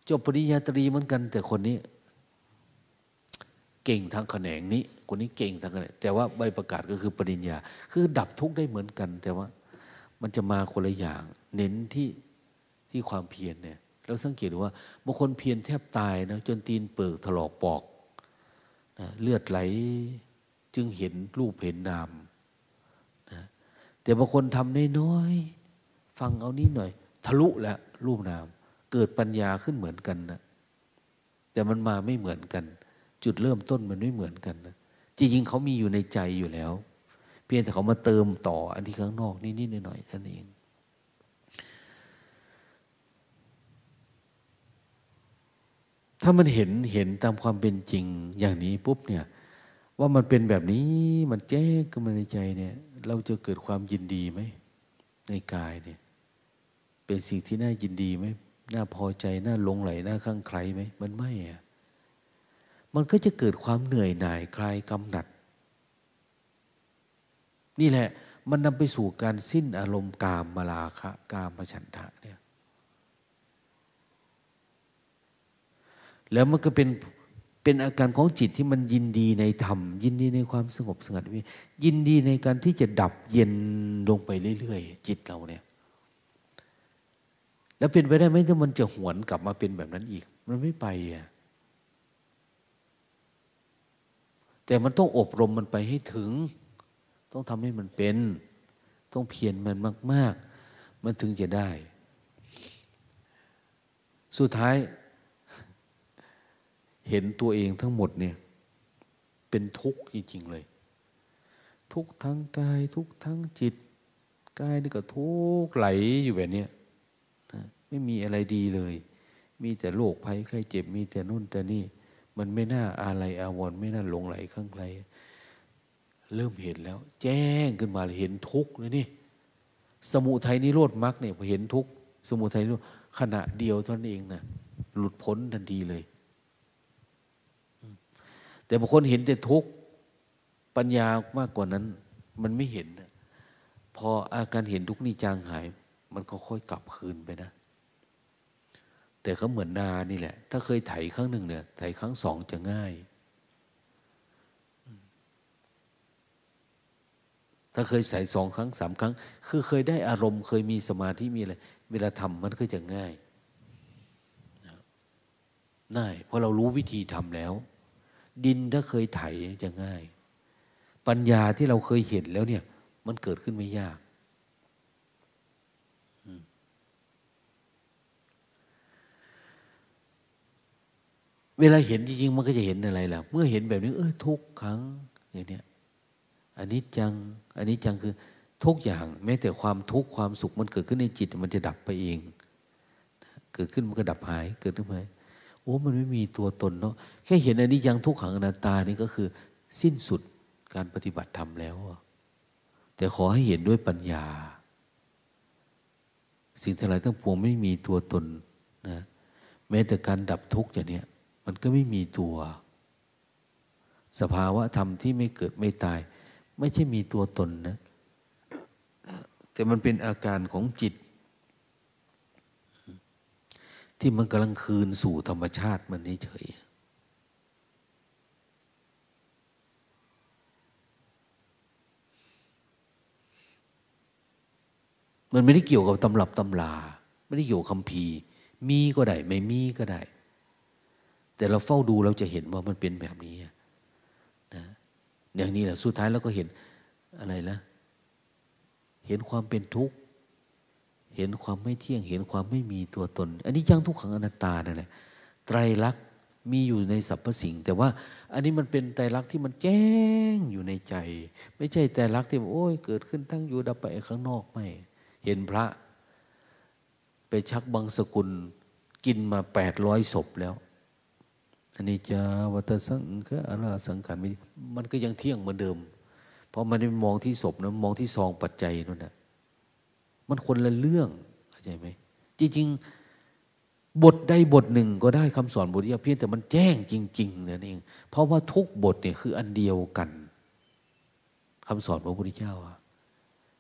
จบปริญญาตรีเหมือนกัน แต่คนนี้ เก่งทางแขนงนี้ คนนี้เก่งทางแขนงแต่ว่าใบประกาศก็คือปริญญา คือดับทุกข์ได้เหมือนกัน แต่ว่ามันจะมาคนละอย่าง เน้นที่ที่ความเพียรเนี่ยเราสังเกตดูว่าบางคนเพียรแทบตายนะจนตีนเปิกถลอกปอกเลือดไหลจึงเห็นรูปเห็นนามนะแต่บางคนทำน้อยๆ ฟังเอานี้หน่อย ทะลุแล้วรูปนาม เกิดปัญญาขึ้นเหมือนกันนะแต่มันมาไม่เหมือนกัน จุดเริ่มต้นมันไม่เหมือนกันนะจริงๆเขามีอยู่ในใจอยู่แล้ว เพียงแต่เขามาเติมต่ออันที่ข้างนอกนิดๆหน่อยๆท่านเองถ้ามันเห็นเห็นตามความเป็นจริงอย่างนี้ปุ๊บเนี่ย ว่ามันเป็นแบบนี้มันแจ้งขึ้นมาในใจเนี่ย เราจะเกิดความยินดีไหมในกายเนี่ย เป็นสิ่งที่น่ายินดีไหมน่าพอใจน่าลงไหลน่าข้างใครไหมมันไม่อะมันก็จะเกิดความเหนื่อยหน่ายคลายกำหนัด นี่แหละ มันนำไปสู่การสิ้นอารมณ์กามมาลาคะกามฉันทะเนี่ยแล้วมันก็เป็นเป็นอาการของจิตที่มันยินดีในธรรม ยินดีในความสงบสงัดวิยินดีในการที่จะดับเย็นลงไปเรื่อยๆ จิตเราเนี่ย แล้วเป็นไปได้ไหมถ้ามันจะหวนกลับมาเป็นแบบนั้นอีก มันไม่ไปอะแต่มันต้องอบรมมันไปให้ถึง ต้องทำให้มันเป็น ต้องเพียรมันมาก ๆ มันถึงจะได้ สุดท้าย เห็นตัวเองทั้งหมดเนี่ย เป็นทุกข์จริง ๆ เลย ทุกทั้งกาย ทุกทั้งจิต กายนี่ก็ทุกข์ไหลอยู่แบบนี้ ไม่มีอะไรดีเลย มีแต่โรคภัยไข้เจ็บ มีแต่นู่นแต่นี่ มันไม่น่าอะไรอาวรไม่น่าหลงไหลข้างใคร เริ่มเห็นแล้ว แจ้งขึ้นมาเห็นทุกข์เลยนี่ สมุทัยนิโรธมรรคเนี่ยพอเห็นทุกข์สมุทัยนิโรธขณะเดียวเท่านั้นเองนะหลุดพ้นทันทีเลย แต่บางคนเห็นแต่ทุกข์ปัญญามากกว่านั้น มันไม่เห็น พออาการเห็นทุกข์นี่จางหาย มันก็ค่อยกลับคืนไปนะ แต่ก็เหมือนนานี่แหละ ถ้าเคยไถครั้งหนึ่งเนี่ยไถครั้งสองจะง่าย ถ้าเคยใส่สองครั้งสามครั้ง คือเคยได้อารมณ์ เคยมีสมาธิมีอะไรเวลาทำมันก็จะง่ายง่ายเพราะเรารู้วิธีทำแล้ว ดินถ้าเคยไถจะง่าย ปัญญาที่เราเคยเห็นแล้วเนี่ย มันเกิดขึ้นไม่ยาก เวลาเห็นจริงๆ มันก็จะเห็นอะไรล่ะ เมื่อเห็นแบบนี้ เออทุกครั้งอย่างเนี้ยอันนี้จัง อันนี้จังคือทุกอย่าง แม้แต่ความทุกข์ความสุขมันเกิดขึ้นในจิต มันจะดับไปเอง เกิดขึ้นมันก็ดับหาย เกิดขึ้นไปโอ้มันไม่มีตัวตนเนาะแค่เห็นอันนี้ยังทุกขังอนัตตานี่ก็คือ สิ้นสุดการปฏิบัติธรรมแล้ว แต่ขอให้เห็นด้วยปัญญา สิ่งทั้งหลายทั้งปวงไม่มีตัวตนนะแม้แต่การดับทุกข์อย่างเนี้ย มันก็ไม่มีตัว สภาวะธรรมที่ไม่เกิดไม่ตาย ไม่ใช่มีตัวตนนะ แต่มันเป็นอาการของจิต ที่มันกำลังคืนสู่ธรรมชาติมันเฉยมันไม่ได้เกี่ยวกับตำรับตำลา ไม่ได้เกี่ยวกับคำพีมีก็ได้ ไม่มีก็ได้ แต่เราเฝ้าดูเราจะเห็นว่ามันเป็นแบบนี้นะอย่างนี้แหละสุดท้ายเราก็เห็นอะไรละเห็นความเป็นทุกข์เห็นความไม่เที่ยงเห็นความไม่มีตัวตน อันนี้ยังทุกขังอนัตตานั่นแหละไตรลักษณ์มีอยู่ในสรรพสิ่ง แต่ว่าอันนี้มันเป็นไตรลักษณ์ที่มันแจ้งอยู่ในใจ ไม่ใช่ไตรลักษณ์ที่โอ้ยเกิดขึ้นตั้งอยู่ดับไปข้างนอกไม่ เห็นพระ ไปชักบังสกุลกินมาแปดร้อยศพแล้ว อันนี้จะวัตสังก็อะไรสังขารมันก็ยังเที่ยงเหมือนเดิม เพราะมันไม่มองที่ศพนะมองที่ซองปัจจัยนั่นแหะมันคนละเรื่องเข้าใจไหมจริงๆบทใดบทหนึ่งก็ได้คำสอนบทเดียวเพียงแต่มันแจ้งจริงๆนั่นเอง เพราะว่าทุกบทเนี่ยคืออันเดียวกันคำสอนพระพุทธเจ้า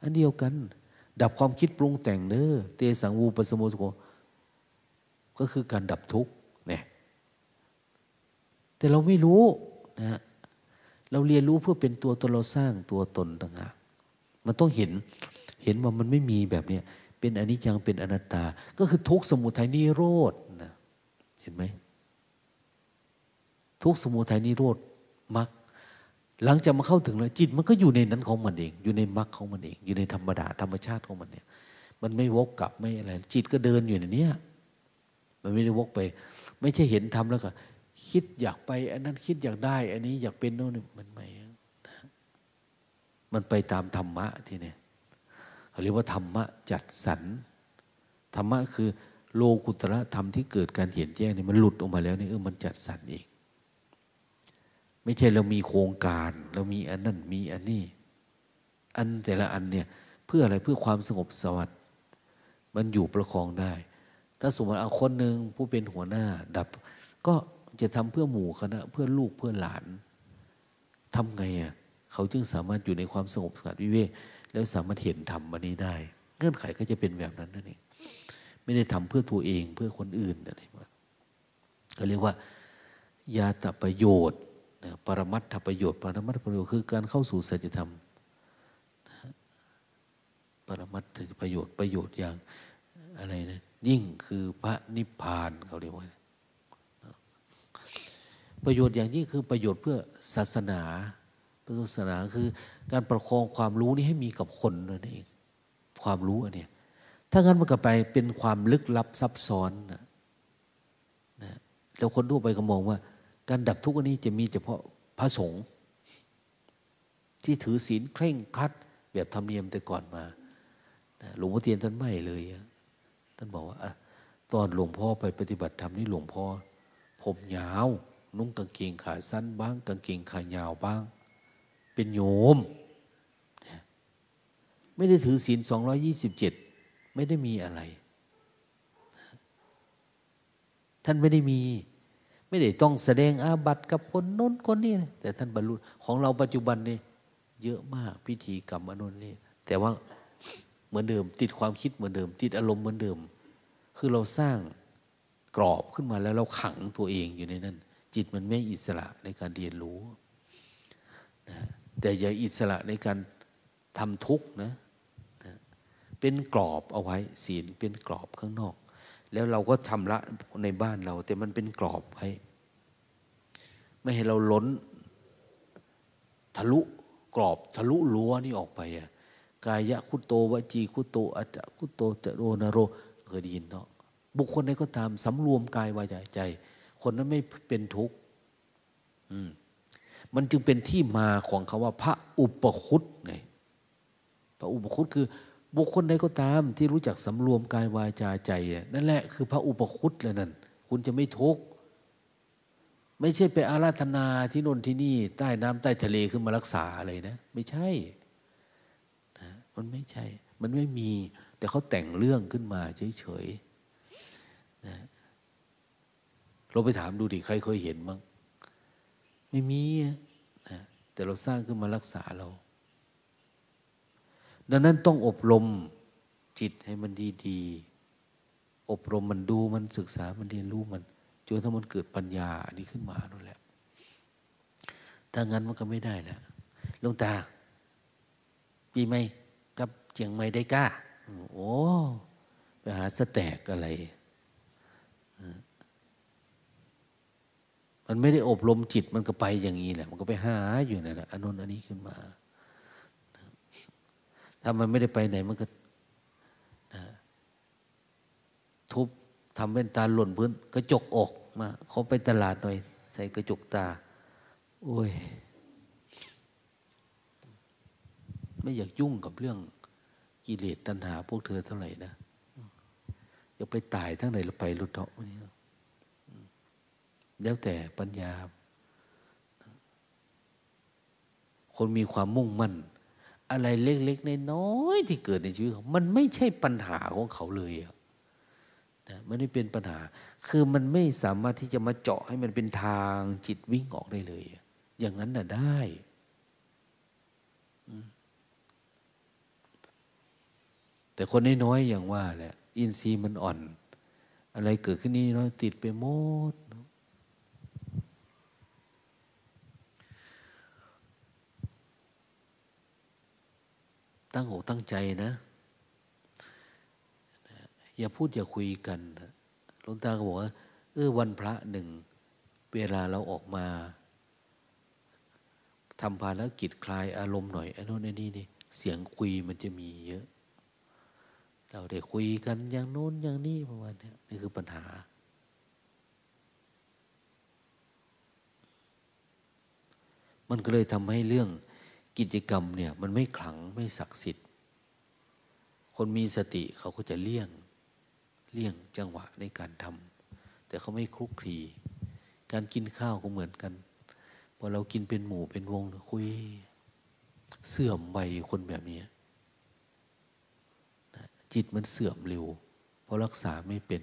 อันเดียวกัน ดับความคิดปรุงแต่งเน้อเตสังวูปสมุสโกก็คือการดับทุกข์ แต่เราไม่รู้นะเราเรียนรู้เพื่อเป็นตัวตนเราสร้างตัวตนต่างหากมันต้องเห็นเห็นว่ามันไม่มีแบบนี้เป็นอนิจจังเป็นอนัตตา ก็คือทุกสมุทัยนิโรธนะเห็นไหมทุกสมุทัยนิโรธมรรคหลังจากมาเข้าถึงแล้วจิตมันก็อยู่ในนั้นของมันเอง อยู่ในมรรคของมันเอง อยู่ในธรรมดาธรรมชาติของมันเนี่ย มันไม่วกกลับไม่อะไร จิตก็เดินอยู่ในนี้มันไม่ได้วกไป ไม่ใช่เห็นทำแล้วก็ คิดอยากไป อันนั้นคิดอยากได้ อันนี้อยากเป็นโน่นมันไม่มันไปตามธรรมะที่เนี่ยเรียกว่าธรรมะจัดสรรธรรมะคือ โลกุตระธรรมที่เกิดการเห็นแจ้งนี่มันหลุดออกมาแล้วนี่เออมันจัดสรรเองไม่ใช่เรามีโครงการ เรามีอันนั้นมีอันนี้ อันแต่ละอันเนี่ยเพื่ออะไรเพื่อความสงบสวัสดิ์มันอยู่ประคองได้ ถ้าสมมติเอาคนหนึ่งผู้เป็นหัวหน้าดับ ก็ จะทำเพื่อหมู่คณะเพื่อลูกเพื่อหลานทำไงอะเขาจึงสามารถอยู่ในความสงบสงัดวิเวกแล้วสามารถเห็นธรรมอันนี้ได้ เงื่อนไขก็จะเป็นแบบนั้นนั่นเองไม่ได้ทำเพื่อตัวเองเพื่อคนอื่นอะไรก็เรียกว่ายาตประโยชน์นะปรมัตถประโยชน์ปรมัตถประโยชน์คือการเข้าสู่สัจธรรมปรมัตถประโยชน์ประโยชน์อย่างอะไรนะยิ่งคือพระนิพพานเขาเรียกว่า ประโยชน์อย่างยิ่งคือประโยชน์เพื่อศาสนาศาสนาคือการประคองความรู้นี้ให้มีกับคนนั่นเองความรู้อันนี้ถ้างั้นมันก็ไปเป็นความลึกลับซับซ้อนนะนะแล้วคนทั่วไปก็มองว่า การดับทุกข์อันนี้จะมีเฉพาะพระสงฆ์ที่ถือศีลเคร่งครัด แบบธรรมเนียมแต่ก่อนมาหลวงพ่อเทียนท่านไม่เลย ท่านบอกว่าตอนหลวงพ่อไปปฏิบัติธรรมนี่หลวงพ่อ ผมยาว นุ่งกางเกงขาสั้นบ้าง กางเกงขายาวบ้าง เป็นโยม ไม่ได้ถือศีลสองยี่สิบเจ็ดไม่ได้มีอะไร ท่านไม่ได้มี ไม่ได้ต้องแสดงอาบัติกับคนน้นคนนี้แต่ท่านบรรลุของเราปัจจุบันนี่เยอะมากพิธีกรรมอนุนี่แต่ว่าเหมือนเดิม ติดความคิดเหมือนเดิม ติดอารมณ์เหมือนเดิม คือเราสร้างกรอบขึ้นมาแล้วเราขังตัวเองอยู่ในนั้น จิตมันไม่อิสระในการเรียนรู้นะแต่อย่าอิสระในการทำทุกข์นะนะเป็นกรอบเอาไว้ศีลเป็นกรอบข้างนอก แล้วเราก็ทำละในบ้านเรา แต่มันเป็นกรอบไว้ไม่ให้เราล้นทะลุกรอบทะลุรั้วนี่ออกไปอะกายะคุโตวจีคุโตอัจคุโตจะโรนโรเคยได้ยินเนาะบุคคลใดก็ตามสำรวมกายวาจาใจ คนนั้นไม่เป็นทุกข์มันจึงเป็นที่มาของคาว่า พระอุปคุตไงพระอุปคุตคือ บุคคลใดก็ตามที่รู้จักสำรวมกายวาจาใจนั่นแหละคือพระอุปคุตเลยนั่นคุณจะไม่ทุกข์ไม่ใช่ไปอาราธนาที่นนที่นี่ ใต้น้ำใต้ทะเลขึ้นมารักษาอะไรนะ ไม่ใช่นะมันไม่ใช่ มันไม่มี แต่เขาแต่งเรื่องขึ้นมาเฉยๆนะ เราไปถามดูดิใครเคยเห็นมั้งไม่มีนะแต่เราสร้างขึ้นมารักษาเรา ดังนั้นต้องอบรมจิตให้มันดีๆ อบรมมันดูมันศึกษามันเรียนรู้มันจนถ้ามันเกิดปัญญาอันนี้ขึ้นมานั่นแหละ ถ้างั้นมันก็ไม่ได้แล้วลงตา ปีไม่กับเจียงไม่ได้กล้า โอ้ ไปหาสแตกอะไร มันไม่ได้อบรมจิตมันก็ไปอย่างนี้แหละ มันก็ไปหาอยู่นั่นแหละอนนนอันนี้ขึ้นมา ถ้ามันไม่ได้ไปไหนมันก็ทุบทำแว่นตาหล่นพื้น กระจกอกมาเขาไปตลาดหน่อย ใส่กระจกตา โอ้ย ไม่อยากยุ่งกับเรื่องกิเลสตัณหาพวกเธอเท่าไหร่นะ อยากไปตายทั้งไหนเราไปรุดเทาะนี่ แล้วแต่ปัญญา คนมีความมุ่งมั่น อะไรเล็กๆในน้อยที่เกิดในชีวิตมันไม่ใช่ปัญหาของเขาเลยอะนะมันไม่เป็นปัญหา คือมันไม่สามารถที่จะมาเจาะให้มันเป็นทางจิตวิ่งออกได้เลย อย่างนั้นน่ะได้ แต่คนน้อยๆอย่างว่าแหละ อินทรีย์มันอ่อน อะไรเกิดขึ้นนี่น้อยติดไปหมด ตั้งอกตั้งใจนะ อย่าพูดอย่าคุยกันหลวงตาก็บอกว่าเออวันพระหนึ่ง เวลาเราออกมาทำภารกิจคลายอารมณ์หน่อยอันโน้นอันนี้นี่เสียงคุยมันจะมีเยอะ เราได้คุยกันอย่างโน้นอย่างนี้ประมาณนี้นี่คือปัญหามันก็เลยทำให้เรื่อง กิจกรรมเนี่ยมันไม่ขลังไม่ศักดิ์สิทธิ์ คนมีสติเขาก็จะเลี่ยงเลี่ยงจังหวะในการทำแต่เขาไม่คลุกคลีการกินข้าวก็เหมือนกันพอเรากินเป็นหมู่เป็นวงคุยเสื่อมไปคนแบบนี้จิตมันเสื่อมเร็ว เพราะรักษาไม่เป็น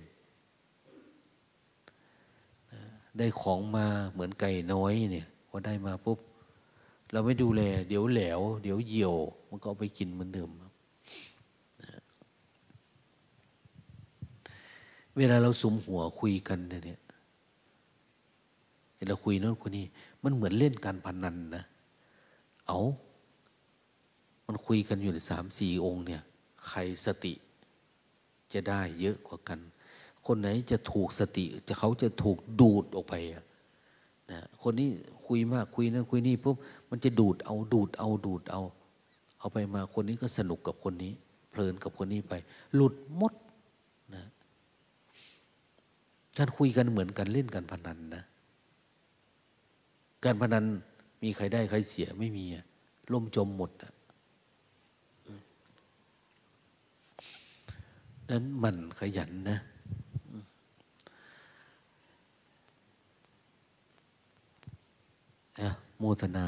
ได้ของมาเหมือนไก่น้อยเนี่ยพอได้มาปุ๊บ เราไม่ดูแล เดี๋ยวแหลว เดี๋ยวเหี่ยว มันก็เอาไปกินเหมือนเดิมเวลาเราสุมหัวคุยกันเนี่ยเราคุยโน้นคนนี้มันเหมือนเล่นการพนนันนะ เอา มันคุยกันอยู่ในสามสี่องค์เนี่ย ใครสติจะได้เยอะกว่ากัน คนไหนจะถูกสติ จะเขาจะถูกดูดออกไปนะ คนนี้คุยมากคุยนั้นคุยนี่ปุ๊บ มันจะดูดเอาดูดเอาดูดเอา เอาไปมาคนนี้ก็สนุกกับคนนี้ เพลินกับคนนี้ไป หลุดมดนะท่ารคุยกันเหมือนกันเล่นการพนันนะ การพนันมีใครได้ใครเสียไม่มีล่มจมหมดนะนั้นมันขยันนะ โมทนา